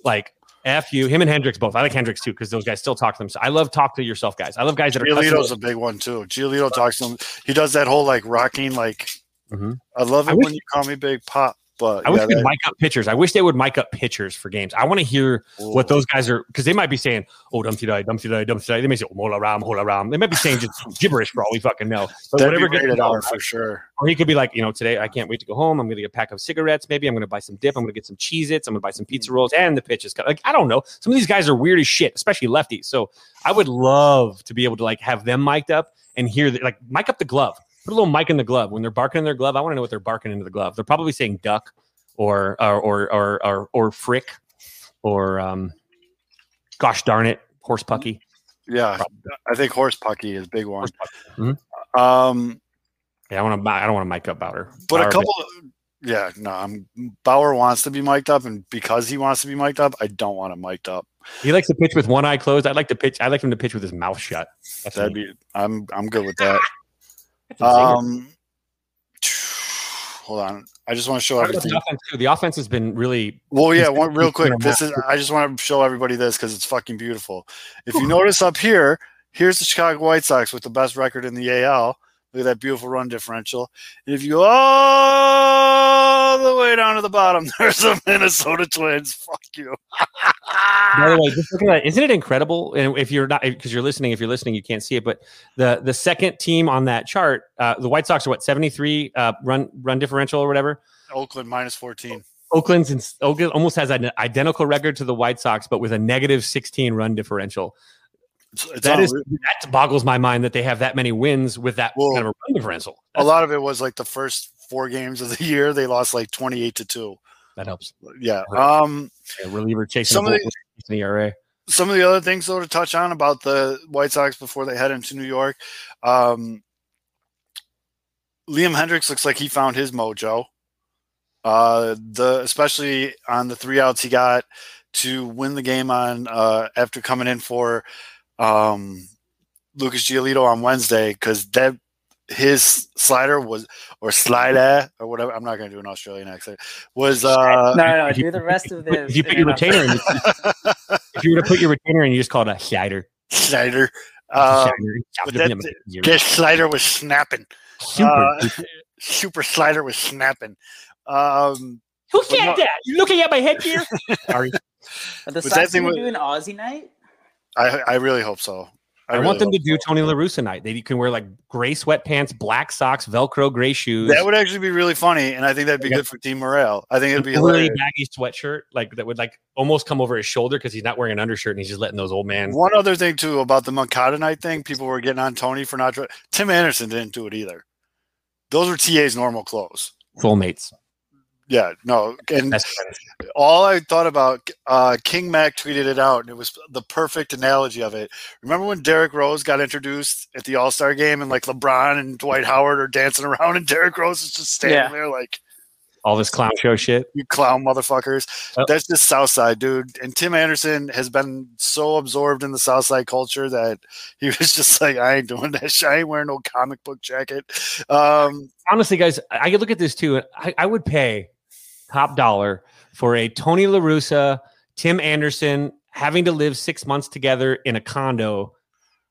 C: like. F you, him and Hendriks both. I like Hendriks too because those guys still talk to them. So I love talk to yourself guys. I love guys that are
A: Giolito's a big one too. Giolito talks to him. He does that whole like rocking, like
C: Mhm.
A: I love it
C: I
A: when you call me Big Pop. But
C: I wish they'd mic up pitchers. I wish they would mic up pitchers for games. I want to hear what those guys are because they might be saying, "Oh, dumpty die, dumpty die, dumpty die." They may say, "Oh, mola ram, hola ram." They might be saying just gibberish for all we fucking know. But
A: that'd
C: whatever
A: rated R for sure.
C: Or he could be like, you know, today I can't wait to go home. I'm going to get a pack of cigarettes. Maybe I'm going to buy some dip. I'm going to get some Cheez Its. I'm going to buy some pizza mm. rolls. And the pitch is cut. Like, I don't know. Some of these guys are weird as shit, especially lefties. So I would love to be able to like have them mic'd up and hear, the, like, mic up the glove. Put a little mic in the glove. When they're barking in their glove, I want to know what they're barking into the glove. They're probably saying duck or, or, or, or, or, or frick or, um, gosh darn it, horse pucky.
A: Yeah, I think horse pucky is a big one.
C: Pucky.
A: Um,
C: Yeah, I want to, I don't want to mic up Bauer.
A: but a
C: Bauer,
A: couple. Yeah, no, I'm Bauer wants to be mic'd up, and because he wants to be mic'd up, I don't want him mic'd up.
C: He likes to pitch with one eye closed. I'd like to pitch. I like him to pitch with his mouth shut. That's
A: That'd
C: me.
A: be. I'm. I'm good with that.
C: That's a zinger.
A: Um, hold on. I just want to show
C: Talk about
A: everything.
C: the offense. The offense has been really.
A: Well, yeah, one real quick. This
C: that.
A: is I just want to show everybody this because it's fucking beautiful. If you notice up here, here's the Chicago White Sox with the best record in the AL. Look at that beautiful run differential. And if you go all the way down to the bottom, there's the Minnesota Twins. Fuck you.
C: By the way, just look at that. Isn't it incredible? And if you're not, because you're listening, if you're listening, you can't see it. But the the second team on that chart, uh, the White Sox are what 73 uh, run run differential or whatever.
A: Oakland minus 14.
C: Oakland's in, Oakland almost has an identical record to the White Sox, but with a negative 16 run differential. That is
A: unreal.
C: that boggles my mind that they have that many wins with that
A: Well,
C: kind of a run differential.
A: a lot of it was like the first four games of the year. They lost like 28 to two.
C: That helps.
A: Yeah. Um,
C: A reliever chasing
A: Some
C: the
A: of
C: with an ERA.
A: some of the other things though to touch on about the White Sox before they head into New York. Um, Liam Hendriks looks like he found his mojo. Uh, the especially on the three outs he got to win the game on uh, after coming in for um, Lucas Giolito on Wednesday because that his slider was or slider or whatever. I'm not going to do an Australian accent. Was uh,
E: No, no, no. Do the rest of this.
C: If you put your retainer, in, if you were to put your retainer in, you just call it a slider.
A: slider. Um, but that-
C: Slider.
A: This slider was snapping.
C: Super.
A: uh, super slider was snapping. Um,
C: Who
A: but
C: said
A: no-
C: that? You looking at my headgear? Sorry.
E: Are the
A: Was that
E: Sox
A: thing
E: going to do an Aussie night?
A: I I really hope so.
C: I,
A: really
C: want them to do
A: so.
C: Tony La Russa night. They can wear like gray sweatpants, black socks, Velcro gray shoes.
A: That would actually be really funny, and I think that'd be
C: Yeah.
A: good for team morale. I think it'd be
C: a really baggy sweatshirt, like that would like almost come over his shoulder because he's not wearing an undershirt and he's just letting those old man.
A: One other thing too about the Moncada night thing, people were getting on Tony for not. Tim Anderson didn't do it either. Those were TA's normal clothes.
C: Soulmates.
A: Yeah, no, and all I thought about, uh, King Mac tweeted it out, and it was the perfect analogy of it. Remember when Derrick Rose got introduced at the All Star game, and like LeBron and Dwight Howard are dancing around, and Derrick Rose is just standing
E: Yeah.
A: there like,
C: All this clown show shit.
A: "You clown motherfuckers."
C: Oh.
A: That's just Southside, dude. And Tim Anderson has been so absorbed in the Southside culture that he was just like, "I ain't doing that. shit. I ain't wearing no comic book jacket." Um,
C: honestly, guys, I could look at this too. and I, I would pay top dollar for a Tony La Russa, Tim Anderson having to live six months together in a condo,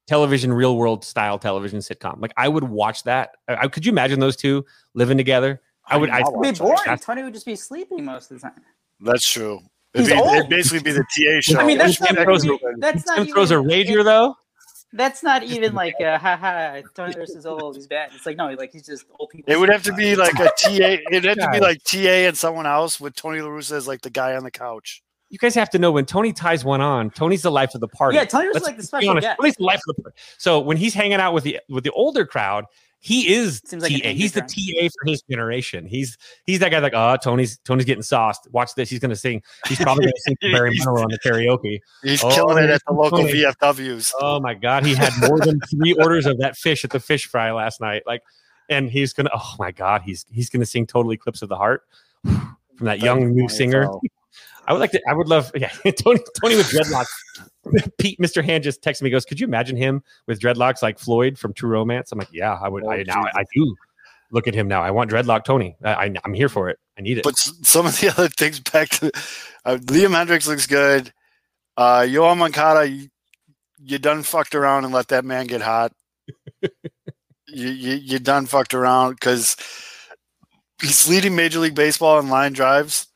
C: television, real world style television sitcom. Like I would watch that. I, I- could you imagine those two living together? I would. I,
E: It'd be
A: watch that.
E: boring. Tony would just be sleeping most of the time.
A: that's true. It'd, be, it'd basically be the TA show.
E: I mean, that's
C: Tim
E: not.
C: throws
E: even-
C: a-
E: that's not
C: Tim throws a
E: even-
C: rager though.
E: That's not even like a haha. Tony versus old. He's bad. It's like no, like he's just old people.
A: It would have to be like a TA. It'd have to be like TA and someone else with Tony La Russa as like the guy on the couch.
C: You guys have to know when Tony ties one on, Tony's the life of the party.
E: Yeah,
C: Tony's
E: like the
C: be
E: special guest.
C: Tony's the life of the party. So when he's hanging out with the with the older crowd, he is
E: Seems like
C: TA.
E: angry
C: He's the. TA for his generation. He's he's that guy like, oh, Tony's Tony's getting sauced. Watch this. He's gonna sing. He's probably gonna sing Barry Manilow on the karaoke.
A: He's
C: Oh,
A: killing it at the local
C: Tony.
A: VFWs.
C: Oh my god, he had more than three orders of that fish at the fish fry last night. Like, and he's gonna. Oh my god, he's he's gonna sing "Total Eclipse of the Heart" from that young new singer. I would like to. I would love. Yeah, Tony. Tony with dreadlocks. Pete, Mr. Hand just texted me. Goes, could you imagine him with dreadlocks like Floyd from True Romance? I'm like, yeah, I would.
A: Oh,
C: I now
A: Jesus.
C: I do. Look at him now. I want dreadlock Tony. I, I I'm here for it. I need it.
A: But some of the other things back to uh, Liam Hendriks looks good. Uh, Yoán Moncada, you, you done fucked around and let that man get hot. you, you you done fucked around because he's leading Major League Baseball in line drives.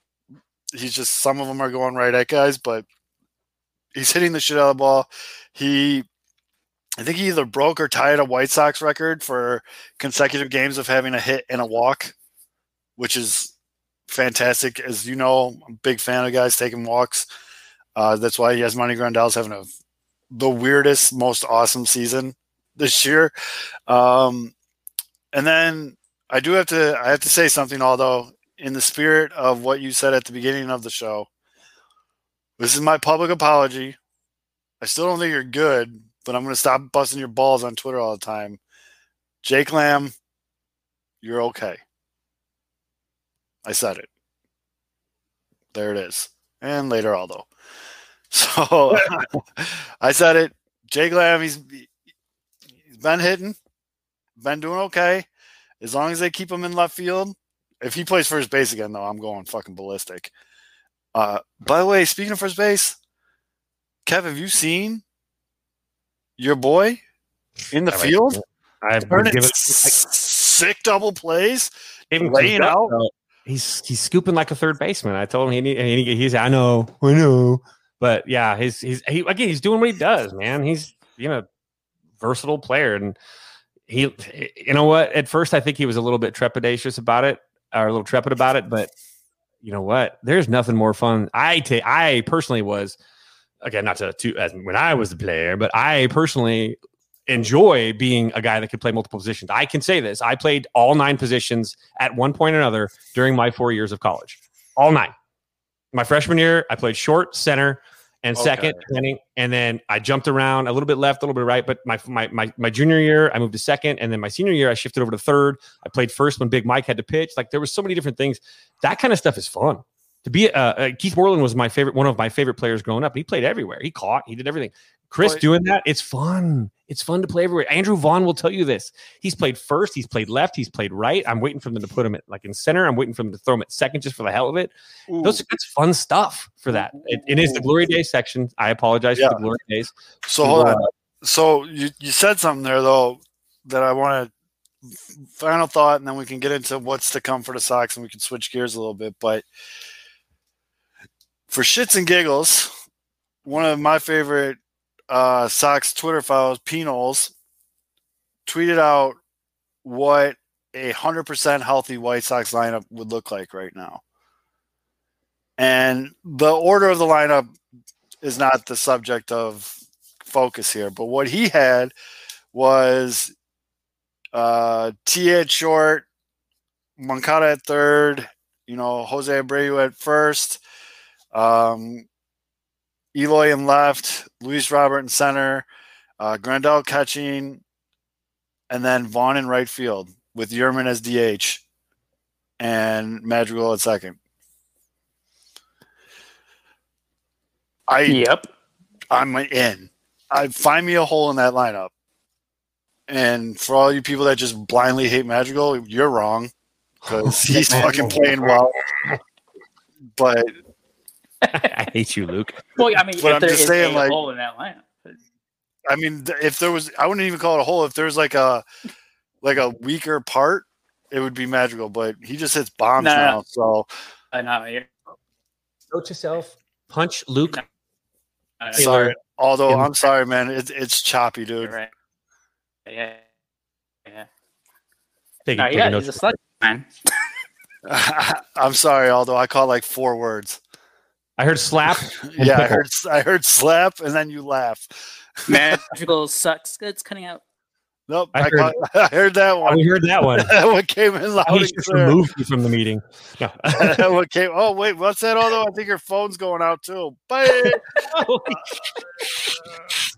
A: He's just some of them are going right at guys, but he's hitting the shit out of the ball. He, I think he either broke or tied a White Sox record for consecutive games of having a hit and a walk, which is fantastic. As you know, I'm a big fan of guys taking walks. Uh, that's why he has Yasmani Grandal's having a the weirdest, most awesome season this year. Um, and then I do have to I have to say something, although in the spirit of what you said at the beginning of the show. This is my public apology. I still don't think you're good, but I'm going to stop busting your balls on Twitter all the time. Jake Lamb, you're okay. I said it. There it is. And later, Aldo. So I said it. Jake Lamb, he's he's been hitting, been doing okay. As long as they keep him in left field. If he plays first base again, though, I'm going fucking ballistic. Uh, by the way, speaking of first base, Kev, have you seen your boy in the
C: I
A: field?
C: I
A: Turning
C: it.
A: Sick double plays. Laying out.
C: He's he's scooping like a third baseman. I told him he need, he, he's I know I know, but yeah, he's he's he again he's doing what he does, man. He's you know versatile player, and he you know what? At first, I think he was a little bit trepidatious about it, or a little trepid about it, but you know what? There's nothing more fun. I take I personally was again not to, to as when I was the player, but I personally enjoy being a guy that could play multiple positions. I can say this. I played all nine positions at one point or another during my four years of college. All nine. My freshman year, I played short, center, and second,
A: Okay.
C: depending. And then I jumped around a little bit left, a little bit right. But my, my my my junior year, I moved to second, and then my senior year, I shifted over to third. I played first when Big Mike had to pitch. Like there was so many different things. That kind of stuff is fun. To be uh, uh, Keith Moreland was my favorite, one of my favorite players growing up. He played everywhere. He caught. He did everything. Chris
A: But-
C: doing that, it's fun. It's fun to play everywhere. Andrew Vaughn will tell you this. He's played first, he's played left, he's played right. I'm waiting for them to put him at like in center. I'm waiting for them to throw him at second just for the hell of it. Those that's fun stuff for that. It, it is the glory days section. I apologize
A: Yeah.
C: for the glory days.
A: So hold on. Uh, so you, you said something there though that I want to final thought, and then we can get into what's to come for the Sox, and we can switch gears a little bit. But for shits and giggles, one of my favorite uh, Sox Twitter files, Pinols, tweeted out what a hundred percent healthy White Sox lineup would look like right now. And the order of the lineup is not the subject of focus here, but what he had was uh, T at short, Moncada at third, you know, Jose Abreu at first, um, Eloy in left, Luis Robert in center, uh, Grandal catching, and then Vaughn in right field with Yermin as DH and Madrigal at second. I
E: Yep.
A: I'm in. I find me a hole in that lineup. And for all you people that just blindly hate Madrigal, you're wrong because he's fucking playing well. But
C: I hate you, Luke.
E: Well, I mean,
A: But
E: if
A: I'm
E: there
A: just
E: is
A: saying,
E: a
A: like-
E: hole in that lineup.
A: I mean, if there was, I wouldn't even call it a hole. If there's like a like a weaker part, it would be Madrigal. But he just hits bombs
E: No, no,
A: now.
E: no.
A: So
E: I know. you're-
C: Note yourself. Punch Luke.
E: Uh,
A: Sorry, although I'm sorry, man. It, it's choppy, dude.
E: right. Yeah. Yeah.
C: Take,
E: No,
C: take
E: yeah,
C: note.
E: he's a slug man.
A: I'm sorry, although I caught like four words.
C: I heard slap.
A: yeah, I heard I heard slap, and then you laugh.
E: Madrigal sucks. It's cutting out.
A: Nope,
C: I
A: I,
C: heard-
A: caught, I heard that one.
C: we heard that one.
A: that one came in loud
C: He just
A: clear.
C: removed you from the meeting. No.
A: that one came. Oh wait, what's that? Although I think your phone's going out too. Bye.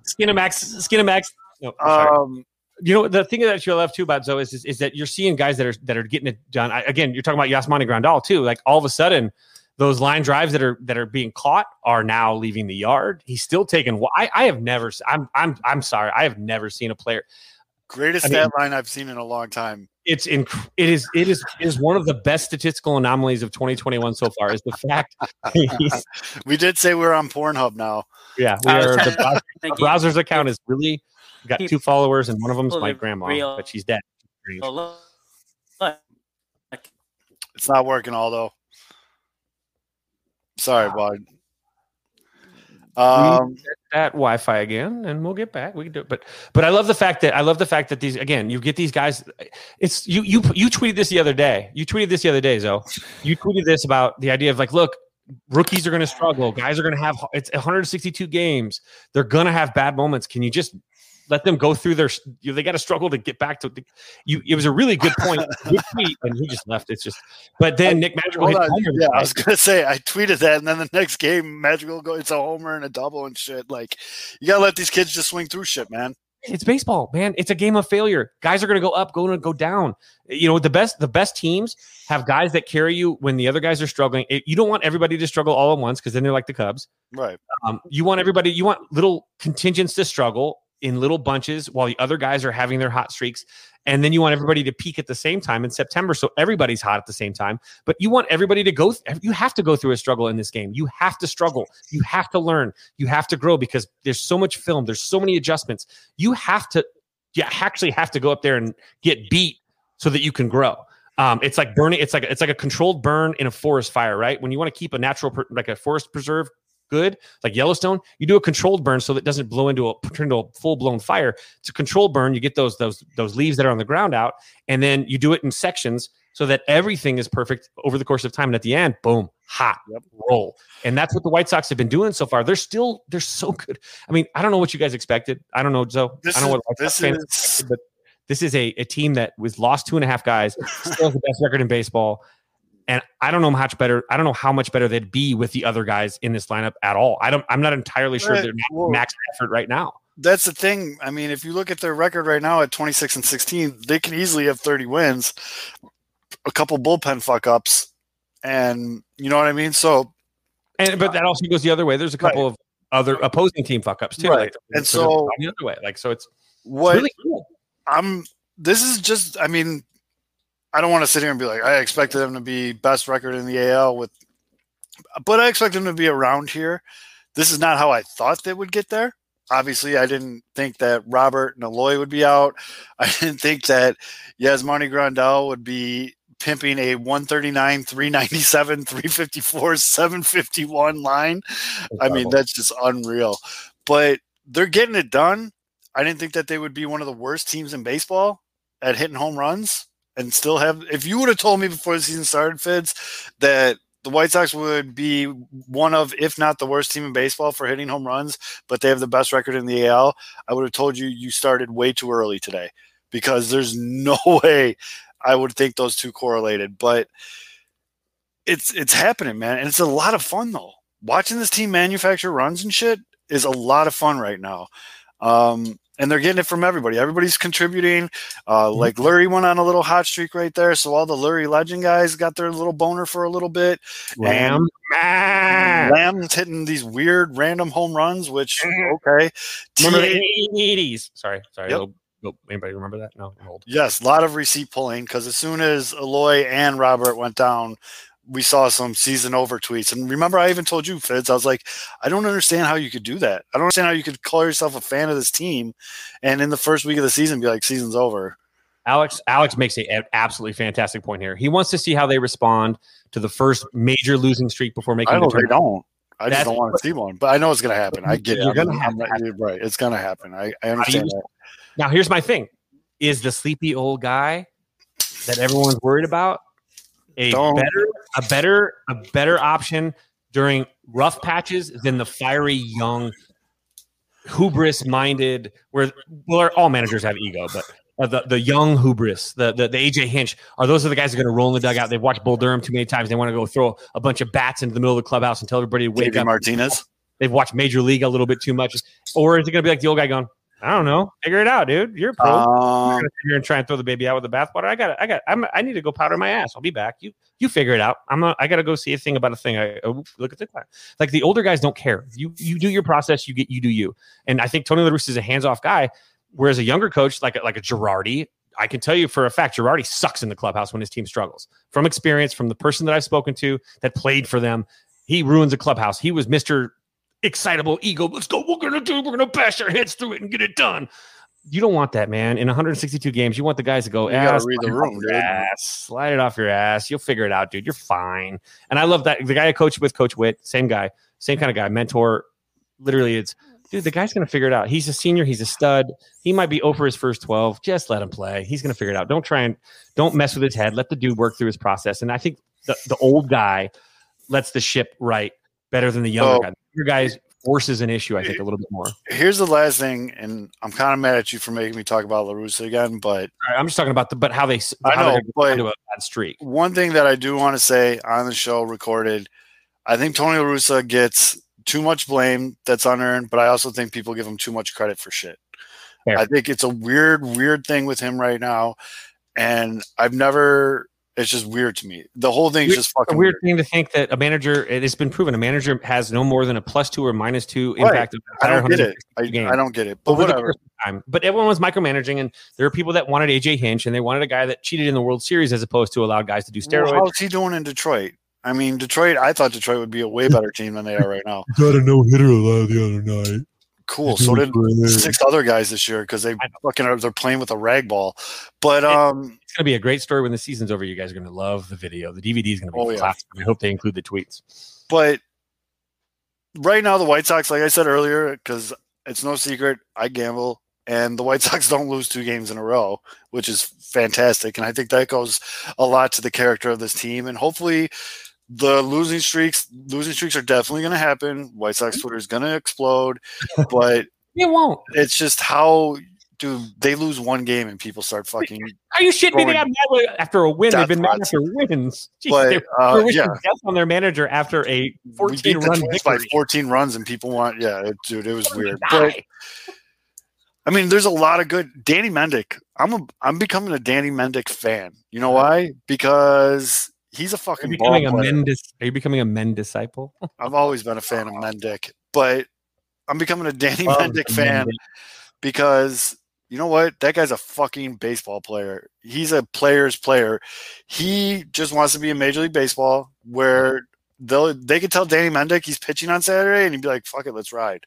C: Skinamax. Skinamax. No, I'm sorry.
A: um,
C: you know the thing that you love too about Zoe is, is is that you're seeing guys that are that are getting it done. I, again, you're talking about Yasmani Grandal too. Like all of a sudden, those line drives that are that are being caught are now leaving the yard. He's still taking. I I have never. s- I'm I'm I'm sorry. I have never seen a player.
A: greatest
C: I mean-
A: stat line I've seen in a long time.
C: It's in. It is. It is. It is one of the best statistical anomalies of 2021 so far. Is the fact.
A: We did say we are on Pornhub now.
C: yeah, we are.
E: trying
C: The
E: to
C: browser,
E: think
C: the browser's account is really got two followers, and one of them's
E: Well,
C: my grandma,
E: real-
C: but she's dead.
E: Oh, look. Look.
A: It's not working, Aldo. Sorry, bud. Um,
C: at Wi-Fi again, and we'll get back. We can do it, but but I love the fact that I love the fact that these again, you get these guys. It's you you you tweeted this the other day. You tweeted this the other day, Zoe. You tweeted this about the idea of like, look, rookies are going to struggle. Guys are going to have it's 162 games. They're going to have bad moments. Can you just let them go through their? You, know, they got to struggle to get back to you. It was a really good point, good tweet, and he just left. It's just. But then Nick Madrigal
A: hold
C: hit
A: on. Yeah, I was gonna say I tweeted that, and then the next game, Madrigal go. It's a homer and a double and shit. Like, you gotta let these kids just swing through shit, man.
C: it's baseball, man. It's a game of failure. Guys are going to go up, going to go down. You know, the best the best teams have guys that carry you when the other guys are struggling. It- you don't want everybody to struggle all at once because then they're like the Cubs.
A: Right.
C: Um, you want everybody. You want little contingents to struggle in little bunches while the other guys are having their hot streaks, and then you want everybody to peak at the same time in September, so everybody's hot at the same time. But you want everybody to go. Th- you have to go through a struggle in this game. You have to struggle. You have to learn. You have to grow because there's so much film. There's so many adjustments. You have to. You actually have to go up there and get beat so that you can grow. Um, it's like burning. It's like it's like a controlled burn in a forest fire, right? When you want to keep a natural, like a forest preserve, good, like Yellowstone, you do a controlled burn so that it doesn't blow into a turn into a full blown fire. It's a controlled burn. You get those those those leaves that are on the ground out, and then you do it in sections so that everything is perfect over the course of time. And at the end, boom, hot, roll. And that's what the White Sox have been doing so far. They're still they're so good. I mean, I don't know what you guys expected. I don't know, Joe.
A: This
C: I don't know what White
A: this
C: fans
A: is-
C: expected, but this is a, a team that was lost two and a half guys, still has the best record in baseball. And I don't know how much better. I don't know how much better they'd be with the other guys in this lineup at all. I don't. I'm not entirely sure
A: Right.
C: they're max effort right now.
A: That's the thing. I mean, if you look at their record right now at 26 and 16, they can easily have 30 wins, a couple bullpen fuck ups, and you know what I mean. So
C: And but that also goes the other way. There's a couple of other opposing team fuck ups too.
A: Right.
C: Like,
A: And
C: so
A: so-
C: the other way. Like so, it's, it's
A: what
C: really cool.
A: I'm this is just I mean I don't want to sit here and be like I expected them to be best record in the AL with but I expect them to be around here. This is not how I thought they would get there. Obviously, I didn't think that Robert and Eloy would be out. I didn't think that Yasmani Grandal would be pimping a 139, 397, 354, 751 line. I mean, that's just unreal. But they're getting it done. I didn't think that they would be one of the worst teams in baseball at hitting home runs and still have. If you would have told me before the season started, Fids, that the White Sox would be one of, if not the worst team in baseball for hitting home runs, but they have the best record in the AL, I would have told you you started way too early today because there's no way I would think those two correlated. But it's it's happening, man, and it's a lot of fun though. Watching this team manufacture runs and shit is a lot of fun right now. Um, and they're getting it from everybody. Everybody's contributing. Uh, like Leury went on a little hot streak right there, so all the Leury legend guys got their little boner for a little bit.
C: Lamb. Ah.
A: Lamb's hitting these weird random home runs, which okay.
C: Remember
A: T-
C: the 80s? Sorry, sorry.
A: Yep.
C: Anybody remember that? No, I'm old.
A: Yes, a lot of receipt pulling because as soon as Eloy and Robert went down, we saw some season over tweets. And remember, I even told you, Fitz, I was like, I don't understand how you could do that. I don't understand how you could call yourself a fan of this team and in the first week of the season be like, season's over.
C: Alex Alex makes a, an absolutely fantastic point here. He wants to see how they respond to the first major losing streak before making
A: I
C: the
A: they don't. I just don't want to see one, but I know it's going to happen. I get it.
C: You're
A: I'm-
C: gonna
A: I'm you're right. It's going to happen. I, I understand
C: you-
A: that.
C: Now, here's my thing: is the sleepy old guy that everyone's worried about a
A: Don't.
C: better, a better, a better option during rough patches than the fiery young, hubris-minded? Where well, all managers have ego, but. Uh, the, the young hubris, the, the the AJ Hinch, are those are the guys that are going to roll in the dugout. They've watched Bull Durham too many times. They want to go throw a bunch of bats into the middle of the clubhouse and tell everybody to wake up.
A: Martinez.
C: They've watched Major League a little bit too much, or is it going to be like the old guy going, "I don't know, figure it out, dude. You're a pro.
A: Um,
C: gonna sit here and try and throw the baby out with the bathwater. I got, I got, I'm, I need to go powder my ass. I'll be back. You, you figure it out. I'm, not, I got to go see a thing about a thing. I oh, look at the clock. Like the older guys don't care. You, you do your process. You get, you do you. And I think Tony La Russa is a hands off guy, whereas a younger coach like, a- like a Girardi, I can tell you for a fact, Girardi sucks in the clubhouse when his team struggles. From experience, from the person that I've spoken to that played for them, he ruins a clubhouse. He was Mister excitable ego. Let's go. We're gonna do. We're gonna bash our heads through it and get it done. You don't want that, man. In 162 games, you want the guys to go.
A: You gotta
C: "Ah,
A: read the
C: slide it
A: room,
C: off your
A: dude."
C: Ass, slide it off your ass. You'll figure it out, dude. You're fine. And I love that the guy I coached with, Coach Witt, same guy, same kind of guy, mentor. Literally, it's dude. The guy's gonna figure it out. He's a senior. He's a stud. He might be over his first 12. Just let him play. He's gonna figure it out. Don't try and don't mess with his head. Let the dude work through his process. And I think the, the old guy lets the ship right better than the younger
A: Oh.
C: guy. Your guys forces an issue, I think, a little bit more.
A: Here's the last thing, and I'm kind of mad at you for making me talk about LaRussa again, but
C: right, I'm just talking about the but how they
A: I
C: how
A: know, but-
C: into a bad streak.
A: one thing that I do want to say on the show recorded, I think Tony La Russa gets too much blame that's unearned, but I also think people give him too much credit for shit.
C: Fair.
A: I think it's a weird, weird thing with him right now, and I've never. It's just weird to me. The whole thing's
C: Weird-
A: just
C: A
A: fucking
C: weird
A: weird.
C: thing to think that a manager it has been proven a manager has no more than a plus two or minus two
A: Right.
C: impact. of
A: I don't get it. I, I don't get it. But
C: over
A: whatever.
C: time. But everyone was micromanaging, and there are people that wanted AJ Hinch, and they wanted a guy that cheated in the World Series as opposed to allow guys to do
A: Well,
C: steroids.
A: how's he doing in Detroit? I mean, Detroit. I thought Detroit would be a way better team than they are right now.
F: got a no hitter allowed the other night.
A: Cool. So did six other guys this year because they fucking are, they're playing with a rag ball. But um,
C: it's going to be a great story when the season's over. You guys are going to love the video. The DVD is going to be
A: Oh, yeah.
C: classic. I hope they include the tweets.
A: but right now the White Sox, like I said earlier, because it's no secret, I gamble, and the White Sox don't lose two games in a row, which is fantastic. And I think that goes a lot to the character of this team. And hopefully, the losing streaks, losing streaks are definitely going to happen. White Sox Twitter is going to explode, but
C: It won't.
A: it's just how. do they lose one game and people start fucking.
C: Are you shitting me? They
A: Going
C: got mad after a win. They've been mad after wins. Jeez,
A: But
C: they
A: uh,
C: were
A: yeah,
C: death on their manager after a
A: we
C: 14
A: beat
C: run
A: by 14 runs, and people want. Yeah, it, dude, it was weird. But I mean, there's a lot of good Danny Mendick. I'm a I'm becoming a Danny Mendick fan. You know why? Because he's a
C: Are you
A: fucking
C: becoming a men? dis- Are you becoming a men disciple?
A: I've always been a fan of Mendick, but I'm becoming a Danny
C: Love
A: Mendick fan
C: Mendick.
A: because you know what? That guy's a fucking baseball player. He's a player's player. He just wants to be in Major League Baseball where they'll they could tell Danny Mendick he's pitching on Saturday and he'd be like, "Fuck it, let's ride."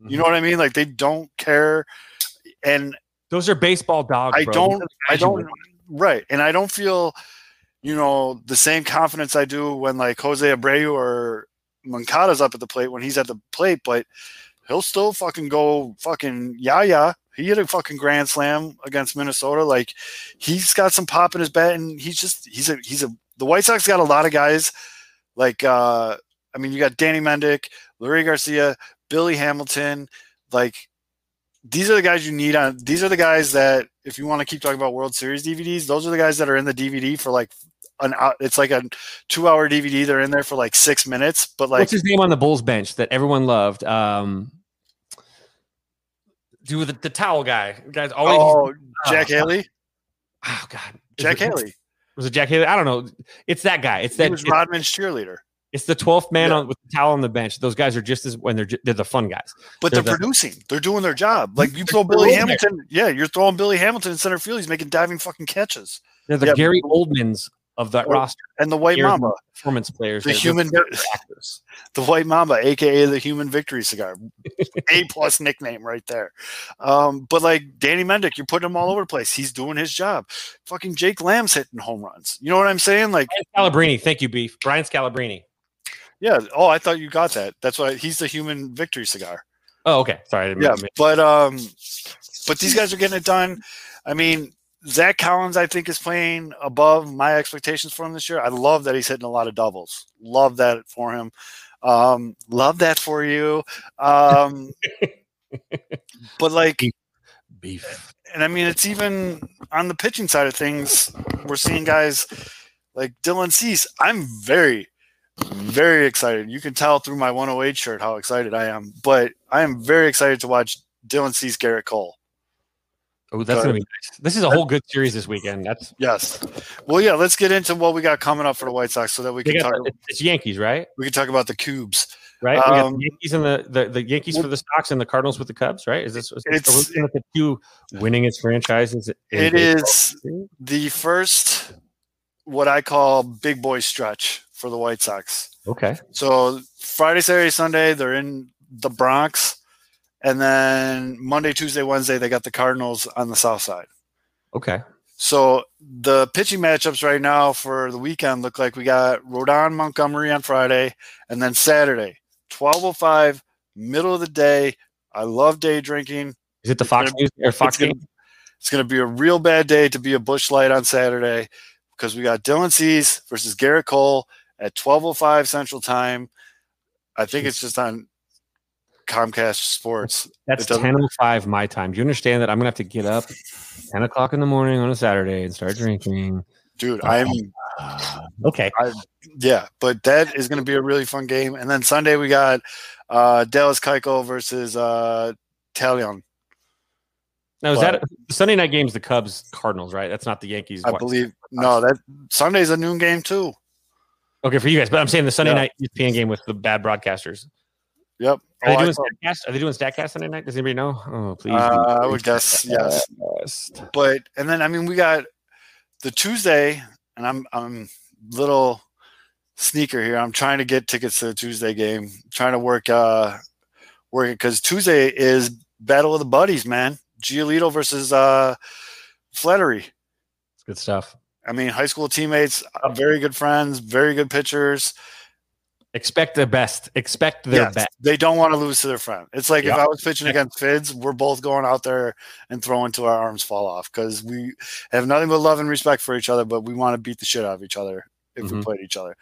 A: You know mm-hmm. what I mean? Like they don't care, and
C: Those are baseball dogs.
A: I
C: bro.
A: don't.
C: These are the
A: I don't. Right, and I don't feel, you know, the same confidence I do when like Jose Abreu or Moncada's up at the plate when he's at the plate, but he'll still fucking go fucking yeah yeah. He hit a fucking grand slam against Minnesota. Like he's got some pop in his bat, and he's just he's a he's a. The White Sox got a lot of guys. Like uh I mean, you got Danny Mendick, Leury Garcia, Billy Hamilton. Like these are the guys you need on. These are the guys that if you want to keep talking about World Series DVDs, those are the guys that are in the DVD for like an. hou- It's like a two-hour DVD. They're in there for like six minutes, but like
C: What's his name on the Bulls bench that everyone loved? Um, do the, the towel guy. Guys always.
A: oh, Jack
C: oh,
A: Haley,
C: oh God,
A: Jack
C: it-
A: Haley.
C: Was it Jack Haley? I don't know. It's that guy. It's
A: He
C: that.
A: was Rodman's cheerleader.
C: It's the twelfth man
A: Yeah.
C: on with the towel on the bench. Those guys are just as when they're they're the fun guys.
A: But
C: They're
A: they're
C: the-
A: producing. They're doing their job. Like you throw Billy
C: throwing there.
A: Hamilton. Yeah, you're throwing Billy Hamilton in center field. He's making diving fucking catches.
C: They're the
A: Yeah.
C: Gary Oldmans of that
A: Or-
C: roster.
A: And the White
C: Here's
A: Mamba,
C: performance players.
A: The human-
C: actors.
A: the White Mamba, aka the Human Victory Cigar, A plus nickname right there. Um, but like Danny Mendick, you're putting him all over the place. He's doing his job. Fucking Jake Lamb's hitting home runs. You know what I'm saying? Like
C: Brian Scalabrine. Thank you, Beef. Brian Scalabrine.
A: Yeah. Oh, I thought you got that. That's why he's the human victory cigar.
C: Oh, okay. Sorry. I didn't
A: Yeah, but um, but these guys are getting it done. I mean, Zack Collins, I think, is playing above my expectations for him this year. I love that he's hitting a lot of doubles. Love that for him. Um, love that for you. Um, but like,
C: beef.
A: and I mean, it's even on the pitching side of things. We're seeing guys like Dylan Cease. I'm very, very excited. You can tell through my 108 shirt how excited I am. But I am very excited to watch Dylan Cease, Gerrit Cole.
C: Oh, that's gonna be nice. This is a whole good series this weekend. That's
A: Yes. Well, yeah. Let's get into what we got coming up for the White Sox, so that we can talk.
C: the- it's Yankees, right?
A: We can talk about the cubes.
C: Right. we got
A: Um,
C: the Yankees and the, the the Yankees for the Sox and the Cardinals with the Cubs, right? Is this? Is
A: It's-
C: looking at the two winningest franchises? in
A: It
C: baseball?
A: is the first what I call big boy stretch for the White Sox.
C: okay.
A: So Friday, Saturday, Sunday, they're in the Bronx, and then Monday, Tuesday, Wednesday, they got the Cardinals on the South Side.
C: Okay.
A: So the pitching matchups right now for the weekend look like we got Rodon Montgomery on Friday, and then Saturday, twelve oh five, middle of the day. I love day drinking.
C: Is it the Fox News or Fox
A: it's gonna,
C: game?
A: it's gonna be a real bad day to be a Busch Light on Saturday because we got Dylan Cease versus Gerrit Cole at twelve oh five Central Time. I think it's just on Comcast Sports.
C: That's ten oh five my time. Do you understand that I'm gonna have to get up ten o'clock in the morning on a Saturday and start drinking?
A: Dude, I'm
C: Okay.
A: yeah, but that is going to be a really fun game. And then Sunday we got uh, Dallas Keuchel versus uh, Taillon.
C: Now is
A: But-
C: that Sunday night game's the Cubs Cardinals, right? That's not the Yankees.
A: I believe no, that Sunday's a noon game too.
C: Okay, for you guys, but I'm saying the Sunday
A: Yeah.
C: night ESPN game with the bad broadcasters.
A: Yep.
C: Are
A: Oh,
C: they doing Statcast? Are they doing Statcast Sunday night? Does anybody know? Oh, please.
A: Uh. I would guess yes.
C: Statcast.
A: But and then I mean we got the Tuesday, and I'm I'm little sneaker here. I'm trying to get tickets to the Tuesday game. trying to work uh work it because Tuesday is Battle of the Buddies, man. Giolito versus uh Flattery.
C: It's good stuff.
A: I mean, high school teammates, uh, very good friends, very good pitchers.
C: Expect the best. Expect their
A: Yes,
C: best.
A: They don't want to lose to their friend. It's like if I was pitching against Fids, we're both going out there and throwing till our arms fall off because we have nothing but love and respect for each other, but we want to beat the shit out of each other if we
C: Mhm.
A: played each other.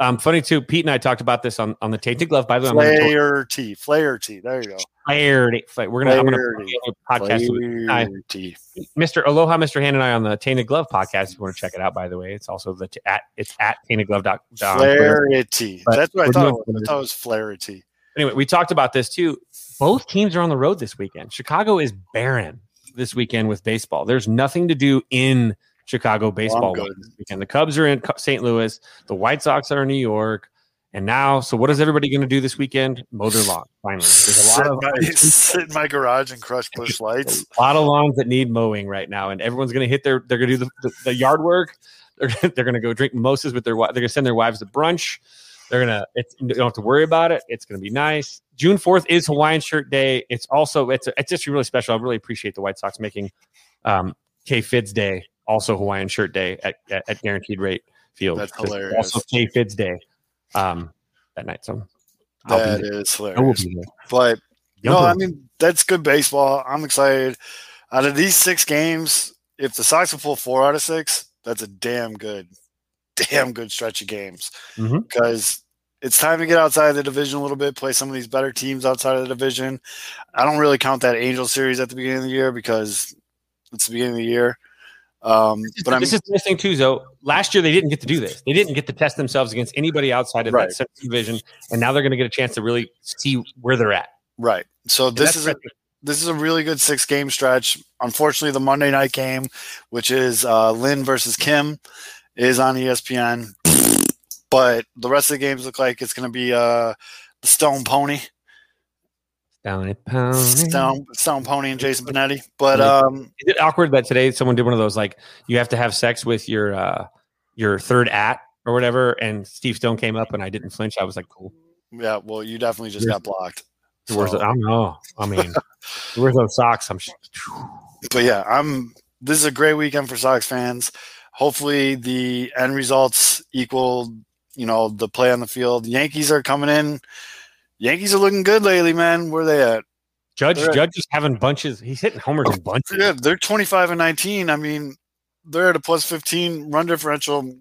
C: Um, funny too. Pete and I talked about this on on the Tainted Glove. By the way, I'm gonna go-
A: Flaherty, Flaherty. There you go.
C: Flaherty. Fla- We're gonna. I'm gonna
A: Flaherty.
C: podcast.
A: Flaherty.
C: Mr. Aloha, Mr. Han and I on the Tainted Glove podcast. If you want to check it out, by the way, it's also the t- at it's at Tainted Glove. dot-.
A: Flaherty.
C: But
A: That's what I thought.
C: doing
A: It was. I thought it was Flaherty.
C: Anyway, we talked about this too. Both teams are on the road this weekend. Chicago is barren this weekend with baseball. There's nothing to do in Chicago baseball this weekend. The Cubs are in St. Louis. The White Sox are in New York. And now, so what is everybody going to do this weekend? Mow their lawn. Finally, there's a lot of
A: my, sit in my garage and crush Busch Lights.
C: a lot of lawns that need mowing right now, and everyone's going to hit their. They're going to do the, the, the yard work. They're, they're going to go drink mimosas with their. They're going to send their wives to brunch. They're gonna. It's, you don't have to worry about it. It's going to be nice. June fourth is Hawaiian Shirt Day. It's also it's it's just really special. I really appreciate the White Sox making um, K Fids Day also Hawaiian Shirt Day at, at, at Guaranteed Rate Field.
A: That's hilarious.
C: Also K Fids Day um, that night. So I'll
A: That is hilarious. But
C: Yum
A: no, I mean that's good baseball. I'm excited. Out of these six games, if the Sox will pull four out of six, that's a damn good, damn good stretch of games.
C: Mhm.
A: Because it's time to get outside the division a little bit, play some of these better teams outside of the division. I don't really count that Angel series at the beginning of the year because it's the beginning of the year. Um, but I'm
C: this is the nice thing too, though. Last year they didn't get to do this. They didn't get to test themselves against anybody outside of
A: Right.
C: that division, and now they're going to get a chance to really see where they're at.
A: right. So
C: And
A: this is a, this is a really good six game stretch. Unfortunately, the Monday night game, which is uh, Lynn versus Kim, is on ESPN. But the rest of the games look like it's going to be uh, the Stone Pony,
C: down at Pony.
A: Stone Stone Pony, and Jason Benetti. But um,
C: Is it awkward that today someone did one of those like you have to have sex with your uh your third at or whatever, and Steve Stone came up and I didn't flinch. I was like, cool.
A: yeah, well, you definitely just got blocked.
C: Where's
A: So-
C: the, I don't know. I mean, where's those socks? I'm. sh-
A: but yeah, I'm. This is a great weekend for Sox fans. Hopefully, the end results equal, you know the play on the field. Yankees are coming in. Yankees are looking good lately, man. Where they at?
C: Judge
A: They're-
C: Judge is having bunches. He's hitting homers in bunches.
A: Yeah, they're 25 and 19. I mean, they're at a plus 15 run differential,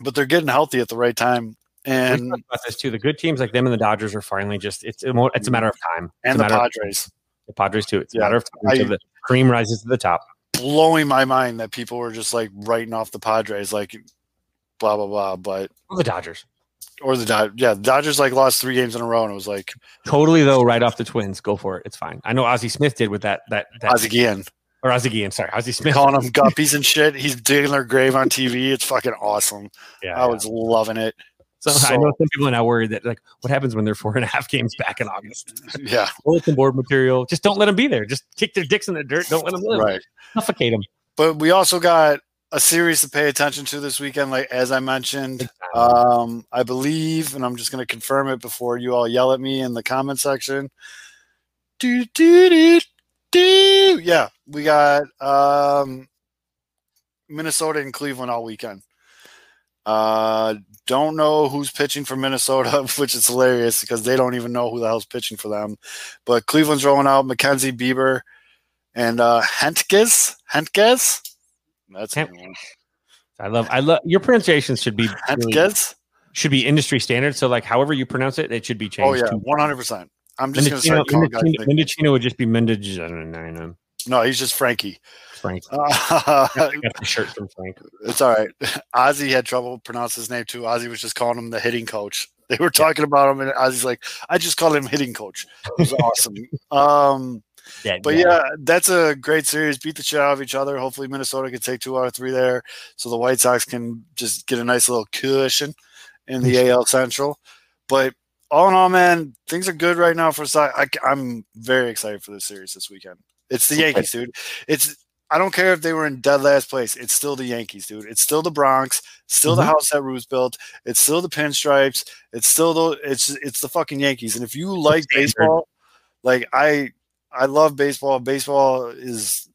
A: but they're getting healthy at the right time. And
C: about this too. The good teams like them and the Dodgers are finally just it's a, it's a matter of time. It's
A: and the Padres
C: the Padres too. It's a matter of time. Until the cream rises to the top.
A: blowing my mind that people were just like writing off the Padres, like blah blah blah. But
C: Well, the Dodgers.
A: Or the Dodgers, yeah, the Dodgers like lost three games in a row, and it was like
C: Totally though, right off the Twins. Go for it. It's fine. I know Ozzie Smith did with that that that
A: Ozzie Guillen
C: or Ozzie Guillen. Sorry, Ozzie Smith.
A: calling them guppies and shit. He's digging their grave on TV. It's fucking awesome.
C: Yeah,
A: I was loving it.
C: So, I know some people are now worried that like what happens when they're four and a half games back in August.
A: Yeah,
C: Bulletin board material. Just don't let them be there. Just kick their dicks in the dirt. Don't let them live.
A: right.
C: Suffocate them.
A: But we also got a series to pay attention to this weekend, like as I mentioned. Um, I believe, and I'm just going to confirm it before you all yell at me in the comment section. Do, do, do, do. Yeah, we got um, Minnesota and Cleveland all weekend. Uh, don't know who's pitching for Minnesota, which is hilarious because they don't even know who the hell's pitching for them. But Cleveland's rolling out McKenzie Bieber and uh, Hentges. Hentges. That's one.
C: I love. I love your pronunciation should be really- should be industry standard. So like however you pronounce it, it should be changed.
A: Oh yeah, one hundred percent. I'm just gonna
C: Mendocino,
A: start calling guys.
C: Mendocino,
A: Mc-
C: Mendocino would just be Mendocino.
A: No, he's just Frankie.
C: Frank.
A: Uh,
C: got the shirt from Frank.
A: it's all right. Ozzy had trouble pronouncing his name too. Ozzy was just calling him the hitting coach. They were talking about him, and Ozzy's like, "I just call him hitting coach." It was awesome. Um,
C: Yeah,
A: but yeah, that's a great series. Beat the shit out of each other. Hopefully, Minnesota can take two out of three there, so the White Sox can just get a nice little cushion in the AL Central. But all in all, man, things are good right now for Sox. I, I'm very excited for this series this weekend. It's the Yankees, dude. It's I don't care if they were in dead last place. It's still the Yankees, dude. It's still the Bronx. Still the
C: Mhm.
A: house that Ruth built. It's still the pinstripes. It's still the it's it's the fucking Yankees. And if you like baseball, like I I love baseball. Baseball is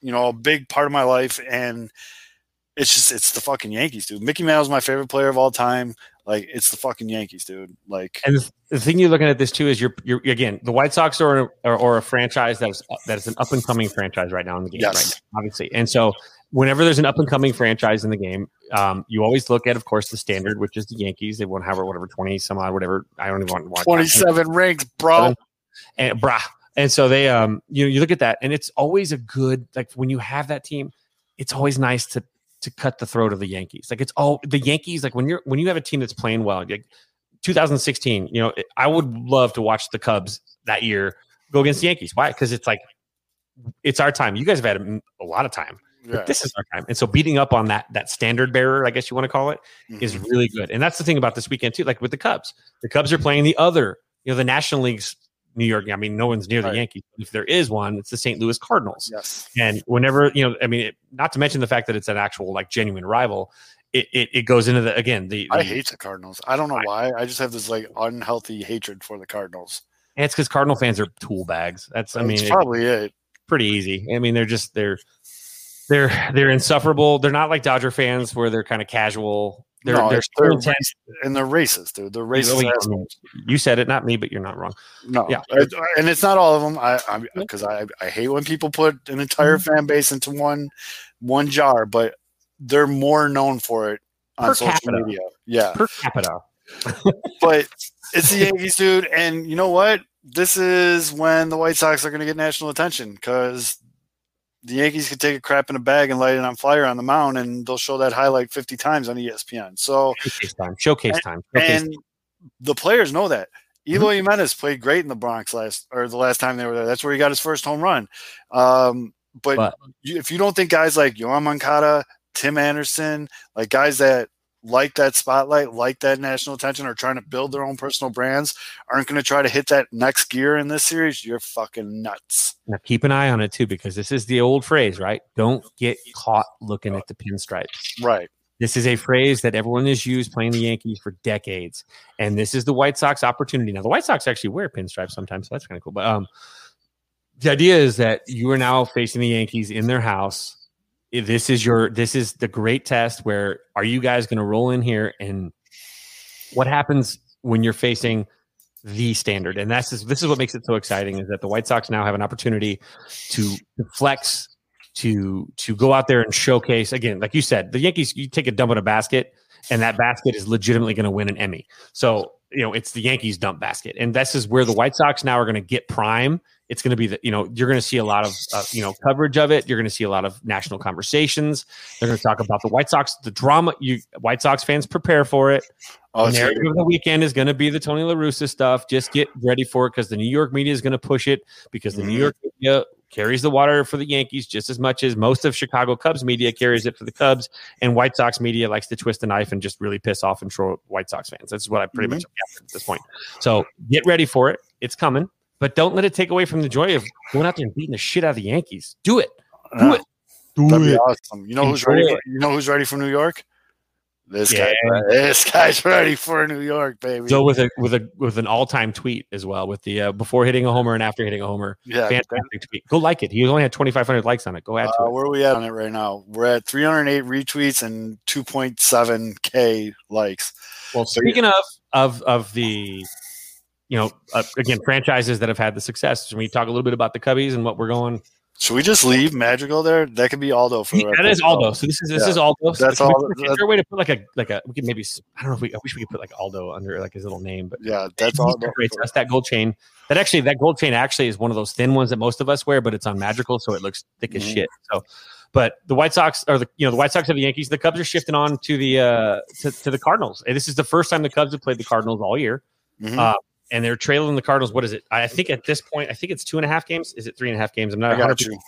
A: you know a big part of my life, and it's just it's the fucking Yankees, dude. Mickey Mantle's my favorite player of all time. Like it's the fucking Yankees, dude. Like
C: And the- thing you're looking at this too is you're you're again the White Sox are or, or a franchise that is that is an up and coming franchise right now in the game,
A: Yes.
C: right? Now, obviously, and so whenever there's an up and coming franchise in the game, um, you always look at, of course, the standard, which is the Yankees. They won't have whatever twenty some odd whatever. I don't even want to watch
A: twenty seven rings, bro.
C: and brah. And so they um you know you look at that and it's always a good like when you have that team, it's always nice to to cut the throat of the Yankees. Like it's all the Yankees like when you're when you have a team that's playing well, like 2016, you know, I would love to watch the Cubs that year go against the Yankees. Why? Cuz it's like it's our time. You guys have had a, a lot of time.
A: Yeah.
C: This is our time. And so beating up on that that standard bearer, I guess you want to call it, is
A: Mhm.
C: really good. And that's the thing about this weekend too. Like with the Cubs, the Cubs are playing the other, you know, the National League's New York. I mean, no one's near
A: Right.
C: the Yankees. If there is one, it's the St. Louis Cardinals.
A: yes.
C: And whenever you know, I mean, it, not to mention the fact that it's an actual like genuine rival. It it, it goes into the again the,
A: I hate the Cardinals. I don't know why. I just have this like unhealthy hatred for the Cardinals.
C: and it's because Cardinal fans are tool bags. That's I mean,
A: it's
C: it's
A: probably it.
C: pretty easy. I mean, they're just they're they're they're insufferable. They're not like Dodger fans where they're kind of casual. They're
A: No,
C: they're, so intense.
A: And they're racist, dude. They're racist.
C: I
A: assholes.
C: mean, you said it, not me, but you're not wrong.
A: No,
C: Yeah.
A: And it's not all of them. I because I, I hate when people put an entire
C: Mm-hmm.
A: fan base into one one jar, but they're more known for it on
C: Per
A: social
C: capita.
A: media. Yeah,
C: Per capita,
A: but it's the Yankees, dude. And you know what? This is when the White Sox are going to get national attention because the Yankees could take a crap in a bag and light it on fire on the mound, and they'll show that highlight 50 times on ESPN. So,
C: showcase time, showcase time. Showcase
A: and the players know that.
C: Mm-hmm.
A: Eloy Jimenez played great in the Bronx last or the last time they were there. That's where he got his first home run. Um, but
C: But-
A: you, if you don't think guys like Yoán Moncada, Tim Anderson, like guys that like that spotlight, like that national attention, are trying to build their own personal brands, aren't going to try to hit that next gear in this series, you're fucking nuts.
C: Now keep an eye on it too, because this is the old phrase, right? Don't get caught looking at the pinstripes.
A: Right.
C: This is a phrase that everyone has used playing the Yankees for decades, and this is the White Sox opportunity. Now, the White Sox actually wear pinstripes sometimes, so that's kind of cool. But um, the idea is that you are now facing the Yankees in their house. This is your this is the great test where are you guys going to roll in here and what happens when you're facing the standard? And that's this is what makes it so exciting is that the White Sox now have an opportunity to, flex, to to go out there and showcase again, like you said, the Yankees. You take a dump in a basket, and that basket is legitimately going to win an Emmy. So you know it's the Yankees dump basket, and this is where the White Sox now are going to get prime. It's going to be the you know you're going to see a lot of uh, you know coverage of it. You're going to see a lot of national conversations. They're going to talk about the White Sox, the drama. You White Sox fans prepare for it.
A: Oh,
C: the narrative of the weekend is going to be the Tony La Russa stuff. Just get ready for it because the New York media is going to push it because the New
A: Mhm.
C: York media carries the water for the Yankees just as much as most of Chicago Cubs media carries it for the Cubs, and White Sox media likes to twist a knife and just really piss off and troll White Sox fans. That's what I pretty much mm-hmm. at this point. So get ready for it. It's coming, but don't let it take away from the joy of going out there and beating the shit out of the Yankees. Do it. Do
A: Yeah,
C: it.
F: Do
A: That'd be
F: it.
A: awesome. You know who's ready? For, you know who's ready for New York? This
C: Yeah.
A: guy. This guy's ready for New York, baby.
C: So with a with a with an all time tweet as well with the uh, before hitting a homer and after hitting a homer.
A: yeah.
C: Fantastic tweet. Go like it. He only had 2,500 likes on it. Go add to
A: Uh,
C: it.
A: where are we at on it right now? We're at 308 retweets and 2.7k likes.
C: Well, speaking of of of the, you know, uh, again franchises that have had the success, can we talk a little bit about the Cubbies and what we're going?
A: Should we just leave Magical there? That could be Aldo for the rest
C: that is Aldo. So this is this
A: Yeah.
C: is Aldo. So
A: That's all-
C: Is there a way to put like a like a we could maybe I don't know if we I wish we could put like Aldo under like his little name, but
A: Yeah, that's
C: separates us. That gold chain. That actually, that gold chain actually is one of those thin ones that most of us wear, but it's on magical, so it looks thick as
A: Mhm.
C: shit. So, but the White Sox are the you know the White Sox have the Yankees. The Cubs are shifting on to the uh to, to the Cardinals. And this is the first time the Cubs have played the Cardinals all year,
A: Mhm.
C: uh, and they're trailing the Cardinals. What is it? I think at this point, I think it's two and a half games. Is it three and a half games? I'm not.
A: I got
C: 100%.
A: you.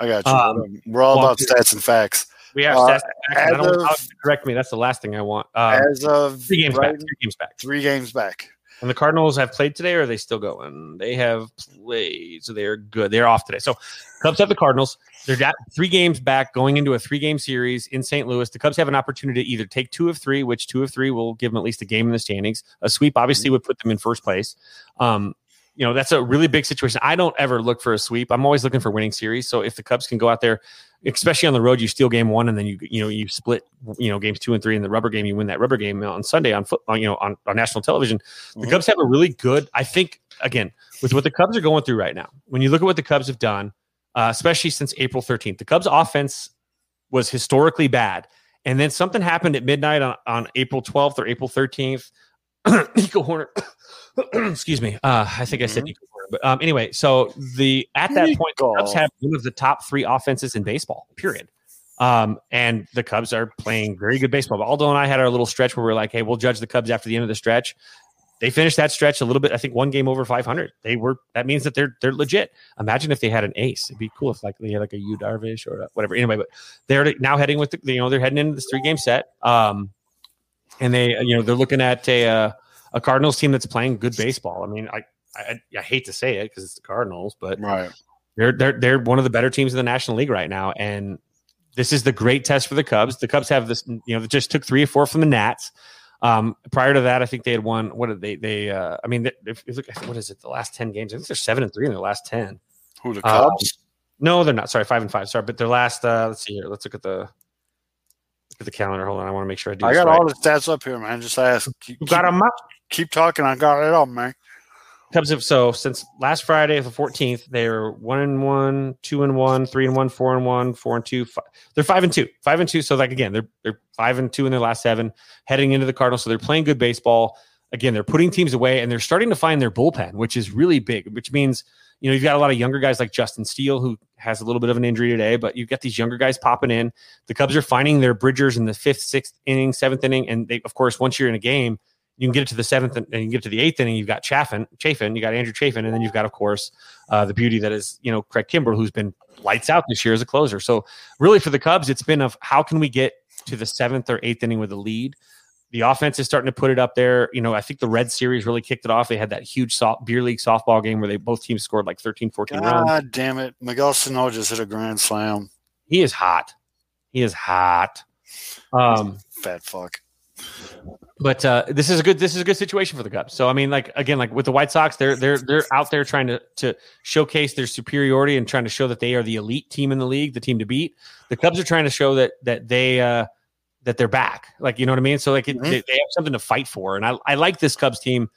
A: I got you.
C: Um,
A: We're all
C: well,
A: about stats and facts.
C: We have
A: Uh,
C: stats. I
A: as
C: don't,
A: of-
C: correct me. That's the last thing I want. Um,
A: As of
C: three games
A: right-
C: back. Three games back.
A: three games back.
C: And the Cardinals have played today, or are they still going? They have played, so they're good. They're off today. So Cubs have the Cardinals. They're got three games back, going into a three-game series in St. Louis. The Cubs have an opportunity to either take two of three, which two of three will give them at least a game in the standings. A sweep obviously would put them in first place. Um, you know that's a really big situation. I don't ever look for a sweep. I'm always looking for winning series. So if the Cubs can go out there, especially on the road, you steal game one and then you you know you split you know games two and three in the rubber game. You win that rubber game on Sunday on foot on, you know on, on national television. The
A: Mhm.
C: Cubs have a really good. I think again with what the Cubs are going through right now. When you look at what the Cubs have done, uh, especially since April 13th, the Cubs offense was historically bad. And then something happened at midnight on, on April 12th or April 13th. Nico Hoerner, excuse me. Uh, I think I said
A: Mhm.
C: Nico Hoerner, but um, anyway, so the at that point, the Cubs have one of the top three offenses in baseball. Period. Um, and the Cubs are playing very good baseball. But Aldo and I had our little stretch where we are like, "Hey, we'll judge the Cubs after the end of the stretch." They finished that stretch a little bit. I think one game over 500. They were. That means that they're they're legit. Imagine if they had an ace. It'd be cool if like they had like a Yu Darvish or whatever. Anyway, but they're now heading with the you know they're heading into this three game set. Um, and they you know they're looking at a uh, a Cardinals team that's playing good baseball. I mean, I I, I hate to say it because it's the Cardinals, but
A: Right.
C: they're they're they're one of the better teams in the National League right now, and this is the great test for the Cubs. The Cubs have this, you know, they just took three or four from the Nats. Um, prior to that, I think they had won. What did they? They, uh, I mean, if, look, what is it? The last ten games, I think they're seven and three in their last ten.
A: Who the
C: Um,
A: Cubs?
C: No, they're not. Sorry, five and five. Sorry, but their last. Uh, let's see here. Let's look at the at the calendar. Hold on, I want to make sure I do.
A: I got
C: right.
A: all the stats up here, man. Just ask. Keep,
C: You got 'em up?
A: keep talking. I got it up, man.
C: Cubs have so since last Friday, the fourteenth, they're one and one, two and one, three and one, four and one, four and two. Five. They're five and two, five and two. So like again, they're they're five and two in their last seven, heading into the Cardinals. So they're playing good baseball. Again, they're putting teams away, and they're starting to find their bullpen, which is really big. Which means you know you've got a lot of younger guys like Justin Steele, who has a little bit of an injury today, but you've got these younger guys popping in. The Cubs are finding their bridgers in the fifth, sixth inning, seventh inning, and they of course once you're in a game you can get it to the seventh and you get to the eighth inning. You've got Chaffin, Chafin, you got Andrew Chafin, and then you've got, of course, uh, the beauty that is, you know, Craig Kimbrel, who's been lights out this year as a closer. So really for the Cubs, it's been of how can we get to the seventh or eighth inning with a lead? The offense is starting to put it up there. You know, I think the Red Series really kicked it off. They had that huge soft, beer league softball game where they both teams scored like 13, 14 runs.
A: God damn it. Miguel Sano just hit a grand slam.
C: He is hot. He is hot. Um,
A: Fat fuck.
C: but uh, this is a good this is a good situation for the Cubs. So I mean, like again, like with the White Sox, they're they're they're out there trying to to showcase their superiority and trying to show that they are the elite team in the league, the team to beat. The Cubs are trying to show that that they uh, that they're back. Like you know what I mean? So like it,
A: Mhm.
C: they, they have something to fight for, and I I like this Cubs team.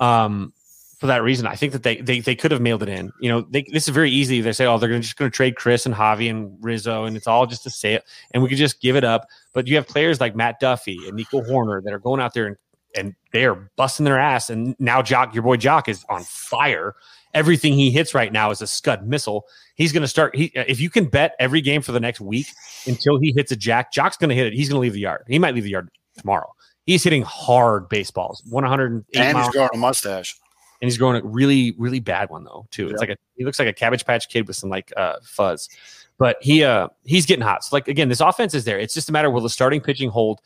C: Um, for that reason, I think that they they, they could have mailed it in. You know, they, this is very easy. They say, oh, they're gonna, just going to trade Kris and Javi and Rizzo, and it's all just a sale and we could just give it up. But you have players like Matt Duffy and Nico Hoerner that are going out there and and they are busting their ass. And now Joc, your boy Joc, is on fire. Everything he hits right now is a scud missile. He's going to start. He, if you can bet every game for the next week until he hits a jack, Joc's going to hit it. He's going to leave the yard. He might leave the yard tomorrow. He's hitting hard baseballs, 108
A: And
C: miles
A: he's growing a mustache.
C: and he's growing a really really bad one though too. It's
A: Yeah.
C: like a he looks like a cabbage patch kid with some like uh fuzz. But he uh he's getting hot. So like again, this offense is there. It's just a matter will the starting pitching hold.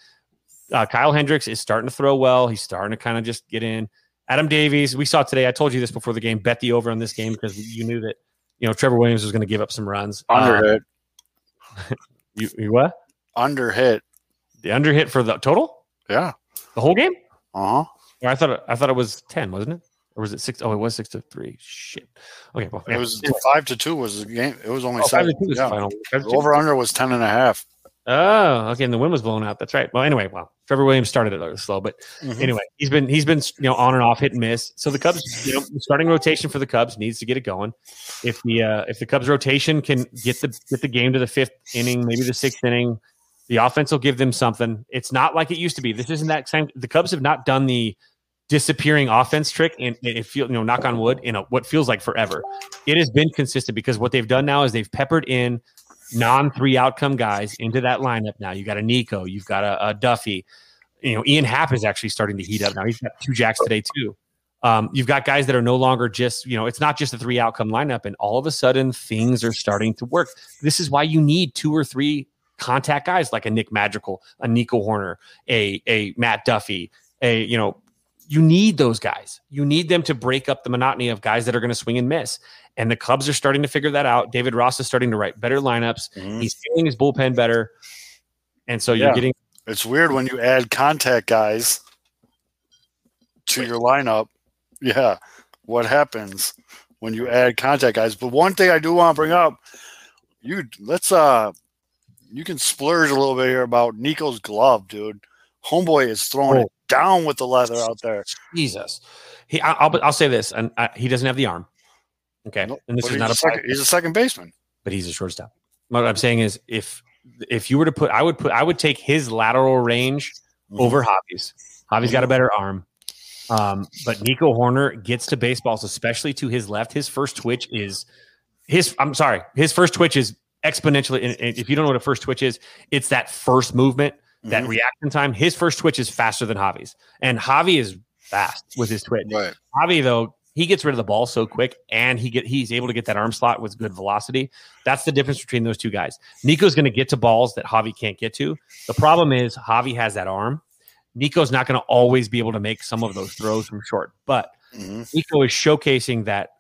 C: Uh, Kyle Hendricks is starting to throw well. He's starting to kind of just get in. Adam Davies, we saw today. I told you this before the game. Bet the over on this game because you knew that you know Trevor Williams was going to give up some runs.
A: Under
C: Uh,
A: hit.
C: you, you what?
A: Under hit.
C: The under hit for the total,
A: Yeah.
C: the whole game.
A: Uh huh.
C: I thought it, I thought it was ten, wasn't it? Or was it six? Oh, it was six to three. Shit. Okay, well,
A: It was five to two was the game. It was only
C: Oh, five to two was
A: Yeah.
C: final.
A: Over under was ten and a half.
C: Oh, okay. And the wind was blown out. That's right. Well, anyway, well, Trevor Williams started it a little slow, but
A: Mhm.
C: anyway, he's been he's been you know on and off, hit and miss. So the Cubs, you know, the starting rotation for the Cubs needs to get it going. If the uh, if the Cubs rotation can get the get the game to the fifth inning, maybe the sixth inning, the offense will give them something. It's not like it used to be. This isn't that same. The Cubs have not done the disappearing offense trick, and it feel you know knock on wood in a, what feels like forever. It has been consistent because what they've done now is they've peppered in non three outcome guys into that lineup. Now you got a Nico, you've got a, a Duffy. You know, Ian Happ is actually starting to heat up now. He's got two jacks today too. Um, you've got guys that are no longer just you know it's not just a three outcome lineup, and all of a sudden things are starting to work. This is why you need two or three contact guys like a Nick Madrigal, a Nico Hoerner, a a Matt Duffy, a you know you need those guys. You need them to break up the monotony of guys that are going to swing and miss. And the Cubs are starting to figure that out. David Ross is starting to write better lineups.
A: Mhm.
C: He's feeling his bullpen better. And so you're getting
A: It's weird when you add contact guys to your lineup. Yeah. What happens when you add contact guys? But one thing I do want to bring up, you let's uh you can splurge a little bit here about Nico's glove, dude. Homeboy is throwing
C: Oh.
A: it down with the leather out there.
C: Jesus. He, I, I'll, I'll say this, and I, he doesn't have the arm. Okay,
A: Nope.
C: and this
A: But
C: is not
A: a second, he's a second baseman.
C: but he's a shortstop. What I'm saying is, if if you were to put, I would put, I would take his lateral range
A: Mhm.
C: over Javi's. Javi's got a better arm. Um, but Nico Hoerner gets to baseballs, especially to his left. His first twitch is his. I'm sorry, his first twitch is exponentially. If you don't know what a first twitch is, it's that first movement, that
A: Mhm.
C: reaction time. His first twitch is faster than Javi's, and Javi is fast with his twitch.
A: Right.
C: Javi though, he gets rid of the ball so quick, and he get he's able to get that arm slot with good velocity. That's the difference between those two guys. Nico's going to get to balls that Javi can't get to. The problem is Javi has that arm. Nico's not going to always be able to make some of those throws from short, but
A: Mhm.
C: Nico is showcasing that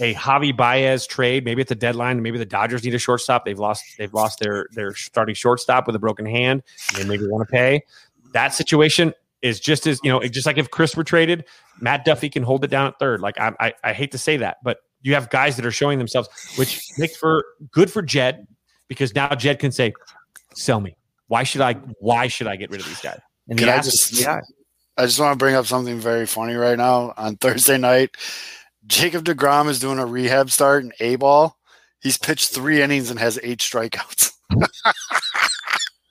C: a Javi Baez trade, maybe at the deadline, maybe the Dodgers need a shortstop. They've lost they've lost their their starting shortstop with a broken hand. And they maybe want to pay. That situation is just as you know, just like if Kris were traded, Matt Duffy can hold it down at third. Like I, I, I hate to say that, but you have guys that are showing themselves, which makes for good for Jed because now Jed can say, "Sell me. Why should I? Why should I get rid of these guys?" And the
A: I just-
C: high.
A: I just want to bring up something very funny right now. On Thursday night, Jacob DeGrom is doing a rehab start in A ball. He's pitched three innings and has eight strikeouts.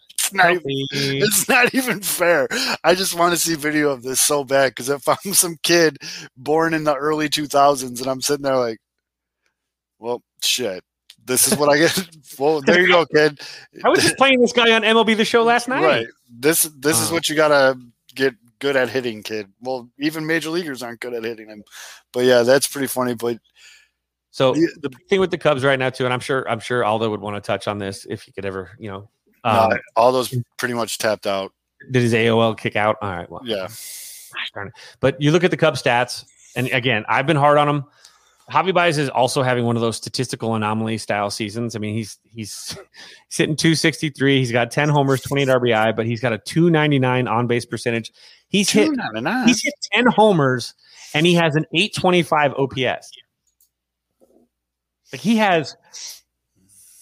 A: it's, not even, it's not even fair. I just want to see video of this so bad because if I'm some kid born in the early 2000s and I'm sitting there like, well, shit, this is what I get. well, there you go, kid.
C: I was just playing this guy on MLB The Show last night.
A: Right. This this is
C: Uh.
A: what you gotta get good at hitting, kid. Well, even major leaguers aren't good at hitting them. But yeah, that's pretty funny. But
C: So
A: Yeah.
C: the thing with the Cubs right now too, and I'm sure I'm sure Aldo would want to touch on this if he could ever, you know, um,
A: all those pretty much tapped out.
C: did his AOL kick out? All right, well,
A: Yeah.
C: darn it. But you look at the Cubs stats, and again, I've been hard on him. Javi Baez is also having one of those statistical anomaly style seasons. I mean, he's he's hitting 263. He's got 10 homers, 28 RBI, but he's got a 299 on base percentage. He's hit
A: Two ninety nine.
C: he's hit 10 homers and he has an 825 OPS. Like he has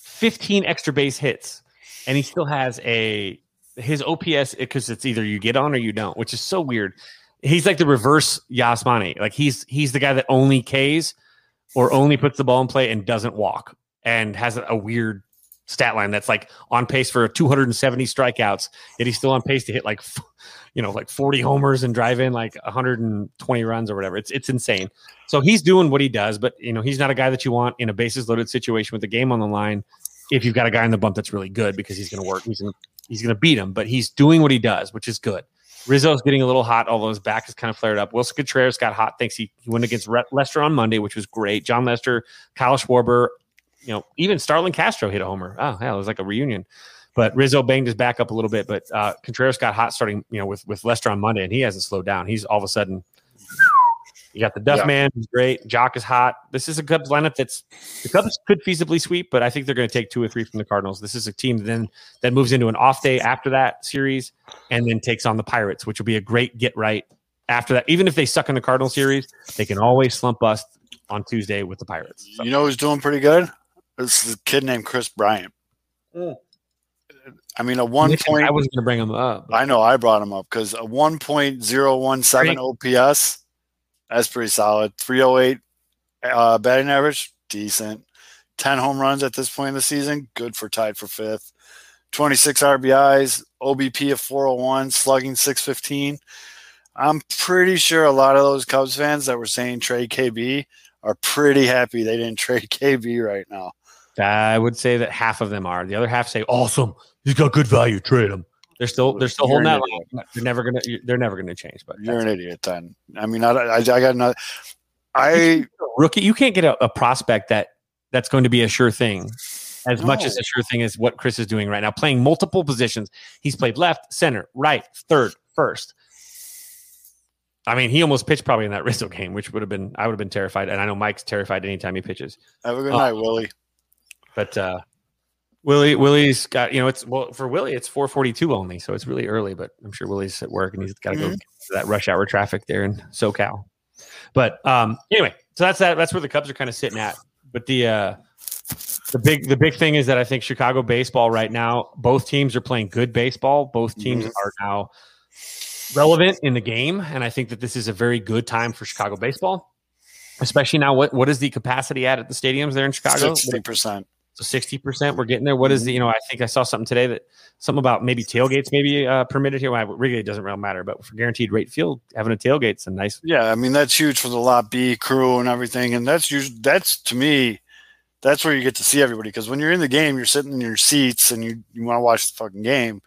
C: 15 extra base hits and he still has a his OPS because it's either you get on or you don't, which is so weird. He's like the reverse Yasmani. Like he's he's the guy that only Ks or only puts the ball in play and doesn't walk and has a weird stat line that's like on pace for 270 strikeouts. Yet he's still on pace to hit like you know like 40 homers and drive in like 120 runs or whatever. It's it's insane. So he's doing what he does, but you know he's not a guy that you want in a bases loaded situation with the game on the line. If you've got a guy in the bump that's really good because he's going to work, he's going he's going to beat him. But he's doing what he does, which is good. Rizzo's getting a little hot, although his back is kind of flared up. Willson Contreras got hot. Thinks he, he went against Re- Lester on Monday, which was great. Jon Lester, Kyle Schwarber, you know, even Starlin Castro hit a homer. Oh, hell, it was like a reunion. But Rizzo banged his back up a little bit. But uh, Contreras got hot starting, you know, with with Lester on Monday, and he hasn't slowed down. He's all of a sudden. You got the Duff
A: Yeah.
C: man, who's great. Joc is hot. This is a Cubs lineup that's the Cubs could feasibly sweep, but I think they're going to take two or three from the Cardinals. This is a team then that moves into an off day after that series, and then takes on the Pirates, which will be a great get right after that. Even if they suck in the Cardinal series, they can always slump bust on Tuesday with the Pirates. So-
A: You know who's doing pretty good? This is a kid named Kris Bryant.
C: Mm.
A: I mean, a one point.
C: I was going to bring him up. but-
A: I know I brought him up because a 1.017 OPS, that's pretty solid. 308 uh, batting average, decent. 10 home runs at this point in the season, good for tied for fifth. 26 RBIs, OBP of 401, slugging 615. I'm pretty sure a lot of those Cubs fans that were saying trade KB are pretty happy they didn't trade KB right now.
C: I would say that half of them are. The other half say, "Awesome, he's got good value. Trade him." They're still they're still
A: You're
C: holding that. line. They're never gonna they're never gonna change. But
A: You're an idiot then. I mean, I, I, I got another. I
C: rookie, you can't get a, a prospect that that's going to be a sure thing. As much as
A: No.
C: a sure thing as what Kris is doing right now, playing multiple positions. He's played left, center, right, third, first. I mean, he almost pitched probably in that Rizzo game, which would have been I would have been terrified, and I know Mike's terrified anytime he pitches.
A: have a good
C: Oh.
A: night, Willie.
C: But uh Willie Willie's got you know it's well for Willie it's 442 only, so it's really early, but I'm sure Willie's at work and he's got to go
A: Mhm.
C: to that rush hour traffic there in SoCal. But um anyway, so that's that that's where the Cubs are kind of sitting at. But the uh the big the big thing is that I think Chicago baseball right now, both teams are playing good baseball. Both teams
A: Mhm.
C: are now relevant in the game, and I think that this is a very good time for Chicago baseball. Especially now, what what is the capacity at at the stadiums there in Chicago?
A: Sixty percent.
C: So sixty percent, we're getting there. What is the? You know, I think I saw something today that something about maybe tailgates maybe uh, permitted here. Well, really, it doesn't really matter. But for guaranteed rate field, having a tailgate's a nice.
A: Yeah, I mean that's huge for the lot B crew and everything, and that's usually that's to me, that's where you get to see everybody because when you're in the game, you're sitting in your seats and you you want to watch the fucking game,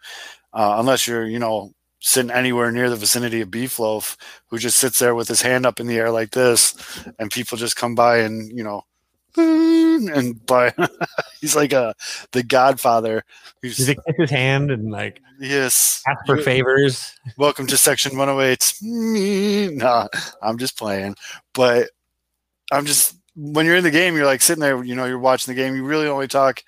A: uh, unless you're you know sitting anywhere near the vicinity of Beef Loaf, who just sits there with his hand up in the air like this, and people just come by and you know. And by he's like a the Godfather.
C: Does
A: Who's
C: it kiss his hand and like
A: yes,
C: ask for favors?
A: welcome to section 108 nah i'm just playing but i'm just when you're in the game you're like sitting there you know you're watching the game you really only talk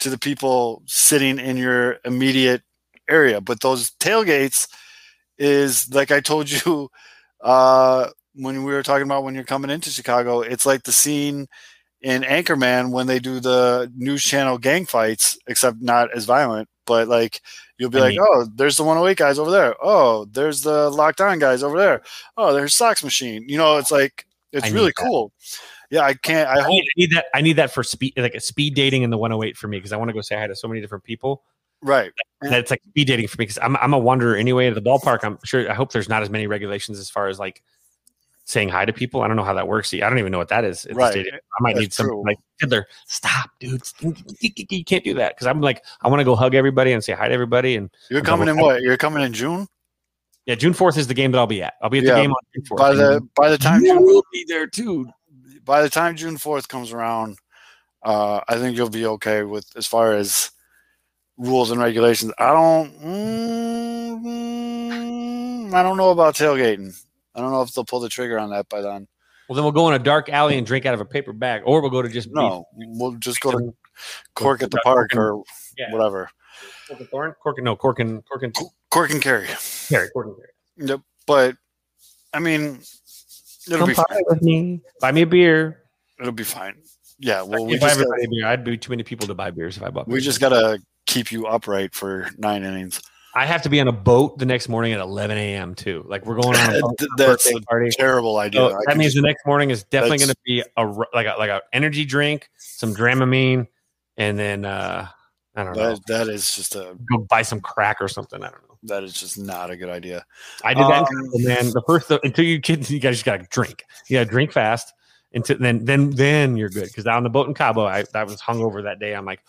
A: to the people sitting in your immediate area but those tailgates is like i told you uh when we were talking about when you're coming into chicago it's like the scene in anchorman when they do the news channel gang fights except not as violent but like You'll be
C: I
A: like,
C: mean-
A: oh, there's the 108 guys over there. Oh, there's the locked on guys over there. Oh, there's Sox Machine. You know, it's like it's
C: I
A: really cool. Yeah, I can't. I
C: I
A: hope.
C: need, I need that. I need that for speed, like a speed dating in the 108 for me because I want to go say hi to so many different people.
A: Right.
C: That it's like speed dating for me because I'm I'm a wanderer anyway. At the ballpark, I'm sure. I hope there's not as many regulations as far as like saying hi to people. I don't know how that works. I don't even know what that is.
A: Right.
C: I might
A: That's
C: need some
A: true.
C: like Fiddler. Stop, dude. You can't do that because I'm like I want to go hug everybody and say hi to everybody. And
A: You're
C: I'm
A: coming in what? You're coming in June.
C: yeah, June 4th is the game that I'll be at. I'll be at
A: Yeah,
C: the game on June 4th.
A: By the by the time
C: you
A: June,
C: will be there too.
A: by the time June 4th comes around, uh, I think you'll be okay with as far as rules and regulations. I don't. Mm, I don't know about tailgating. I don't know if they'll pull the trigger on that by then.
C: Well, then we'll go in a dark alley and drink out of a paper bag, or we'll go to just
A: No, we'll just go to Cork at the park or
C: Yeah.
A: whatever.
C: Cork and Thorn? Cork and no, Cork and Cork and
A: Cork and Kerry.
C: Kerry, Cork and Kerry.
A: Yep. But I mean, it'll
C: Come
A: be fine.
C: party with me. Buy me a beer.
A: It'll be fine. Yeah. Well,
C: Well,
A: we
C: if I
A: just,
C: everybody
A: gotta,
C: a beer, I'd be too many people to buy beers if I bought.
A: we just gotta keep you upright for nine innings.
C: I have to be on a boat the next morning at 11 a.m. too. Like we're going on a boat
A: Th-
C: for a
A: that's a
C: party.
A: Terrible idea.
C: So that means
A: just-
C: the next morning is definitely going to be a like a like a energy drink, some Dramamine, and then uh I don't know,
A: that, that is just a
C: go buy some crack or something. I don't know.
A: that is just not a good idea.
C: I did that,
A: Um,
C: Cabo, man. The first until you kids, you guys just got to drink. Yeah, drink fast. Until then, then then you're good. Because on the boat in Cabo, I, I was hungover that day. I'm like,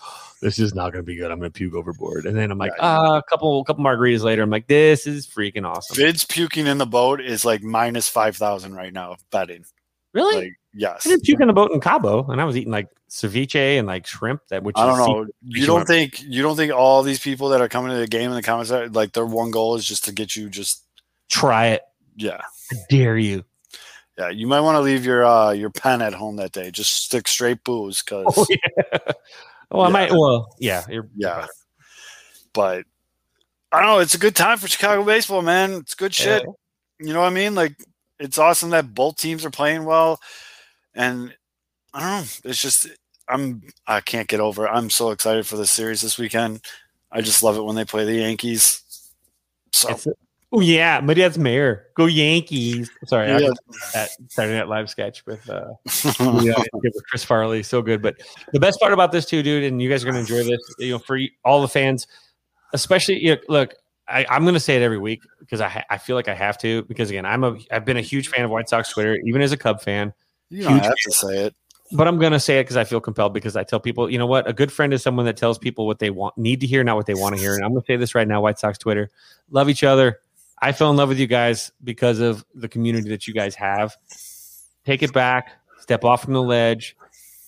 C: this is not going to be good. I'm going to puke overboard. And then I'm like,
A: Yeah,
C: ah, a couple couple margaritas later, I'm like, this is freaking awesome.
A: Vid's puking in the boat is like minus five thousand right now betting.
C: Really?
A: Like yes,
C: I didn't puke on the boat in Cabo, and I was eating like ceviche and like shrimp. That which
A: I don't know. You don't think you don't think all these people that are coming to the game in the comments like their one goal is just to get you just
C: Try it.
A: yeah
C: I dare you.
A: Yeah. You might want to leave your uh your pen at home that day. Just stick straight booze because
C: Oh yeah. Oh, I
A: Yeah.
C: might. Well, yeah. You're,
A: yeah. But I don't know. It's a good time for Chicago baseball, man. It's good shit. You know what I mean? Like it's awesome that both teams are playing well, and I don't know. It's just I'm I can't get over. It. I'm so excited for this series this weekend. I just love it when they play the Yankees. So
C: It's- oh yeah, my dad's mayor. Go Yankees. Sorry, I
A: Yeah.
C: that Saturday Night Live sketch with uh, Chris Farley. So good. But the best part about this too, dude, and you guys are gonna enjoy this. You know, for all the fans, especially you know, look. I, I'm going to say it every week because I I feel like I have to because again I'm a I've been a huge fan of White Sox Twitter even as a Cub fan
A: you don't have to say it.
C: but I'm gonna say it because I feel compelled because I tell people, you know what, a good friend is someone that tells people what they want, need to hear, not what they want to hear. And I'm gonna say this right now, White Sox Twitter, love each other. I fell in love with you guys because of the community that you guys have. Take it back, step off from the ledge,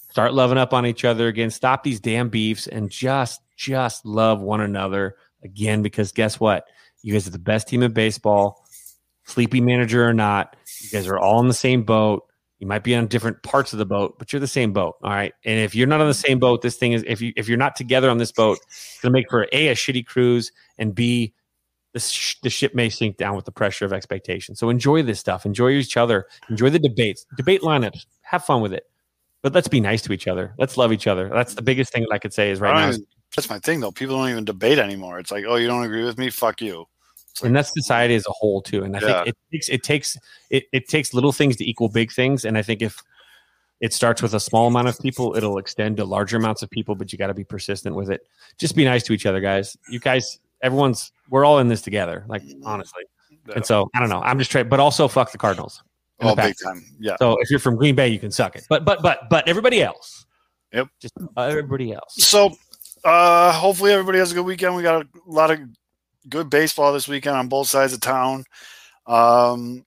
C: start loving up on each other again. Stop these damn beefs and just, just love one another again. Because guess what, you guys are the best team in baseball. Sleepy manager or not, you guys are all in the same boat. You might be on different parts of the boat, but you're the same boat. All right. And if you're not on the same boat, this thing is if you if you're not together on this boat, it's gonna make for a a shitty cruise and b the, sh- the ship may sink down with the pressure of expectation. So enjoy this stuff. Enjoy each other. Enjoy the debates. Debate lineups. Have fun with it. But let's be nice to each other. Let's love each other. That's the biggest thing that I could say is right now.
A: even- that's my thing though. People don't even debate anymore. It's like, oh, you don't agree with me? Fuck you.
C: and that's society as a whole too. And I
A: Yeah.
C: think it takes it takes it, it takes little things to equal big things. And I think if it starts with a small amount of people, it'll extend to larger amounts of people. But you got to be persistent with it. Just be nice to each other, guys. You guys, everyone's we're all in this together. Like honestly.
A: Yeah.
C: And so I don't know. I'm just trying, but also fuck the Cardinals. in the
A: Oh, big time. Yeah.
C: So if you're from Green Bay, you can suck it. But but but but everybody else.
A: Yep.
C: Just everybody else.
A: So uh hopefully everybody has a good weekend. We got a lot of good baseball this weekend on both sides of town. Um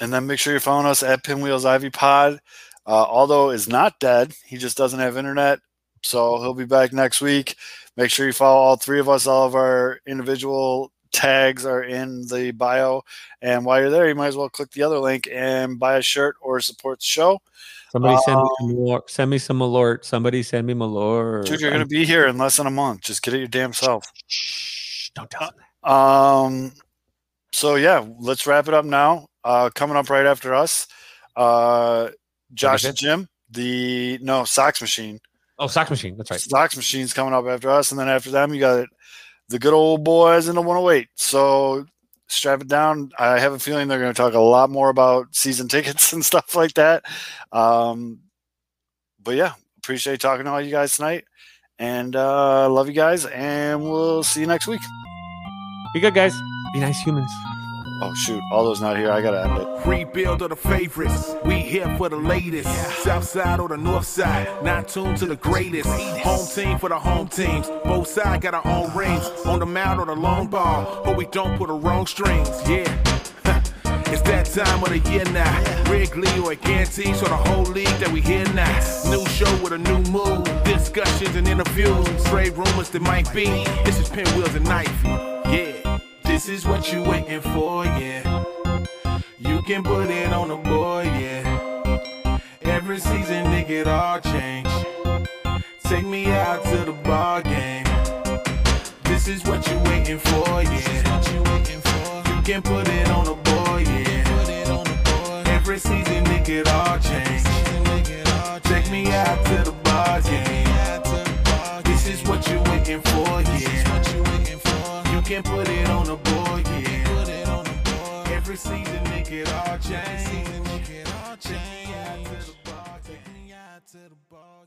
A: and then make sure you're following us at Pinwheels Ivy Pod. Uh, although is not dead, he just doesn't have internet. So he'll be back next week. Make sure you follow all three of us. All of our individual tags are in the bio. And while you're there, you might as well click the other link and buy a shirt or support the show.
C: Somebody send me
A: Um,
C: some alert. Send me some alert. Somebody send me alert.
A: Dude, you're going to be here in less than a month. Just get it your damn self.
C: Shh, don't tell them that.
A: Um, so yeah, let's wrap it up now. Uh, coming up right after us, uh, Josh and Jim, the no Sox Machine.
C: Oh, sock machine. That's right.
A: Sox Machine's coming up after us, and then after them, you got the good old boys in the 108. So strap it down. I have a feeling they're going to talk a lot more about season tickets and stuff like that. Um, but yeah, appreciate talking to all you guys tonight, and uh, love you guys, and we'll see you next week.
C: Be good, guys. Be nice humans.
A: Oh shoot, all those not here. I gotta end it.
D: Rebuild of the favorites. We here for the latest. South side or the north side. Not tuned to the greatest. Home team for the home teams. Both sides got our own rings. On the mound or the long ball. But we don't put the wrong strings. Yeah. It's that time of the year now. Wrigley or Ganty, so the whole league that we hear now. New show with a new move. Discussions and interviews. Trade rumors that might be. This is Pinwheels and Knife. Yeah. This is what you waiting for, yeah. You can put it on the board, yeah. Every season, nigga, it all change. Take me out to the ball game. This is what you waiting for, yeah. You can put it on the board, yeah. Every season, nigga, it all change. Take me out to the ball game. This is what you waiting for, yeah can put it on the board, yeah. Put it on the board. Every season it all. Every season it all changed. Taking you out to the bar.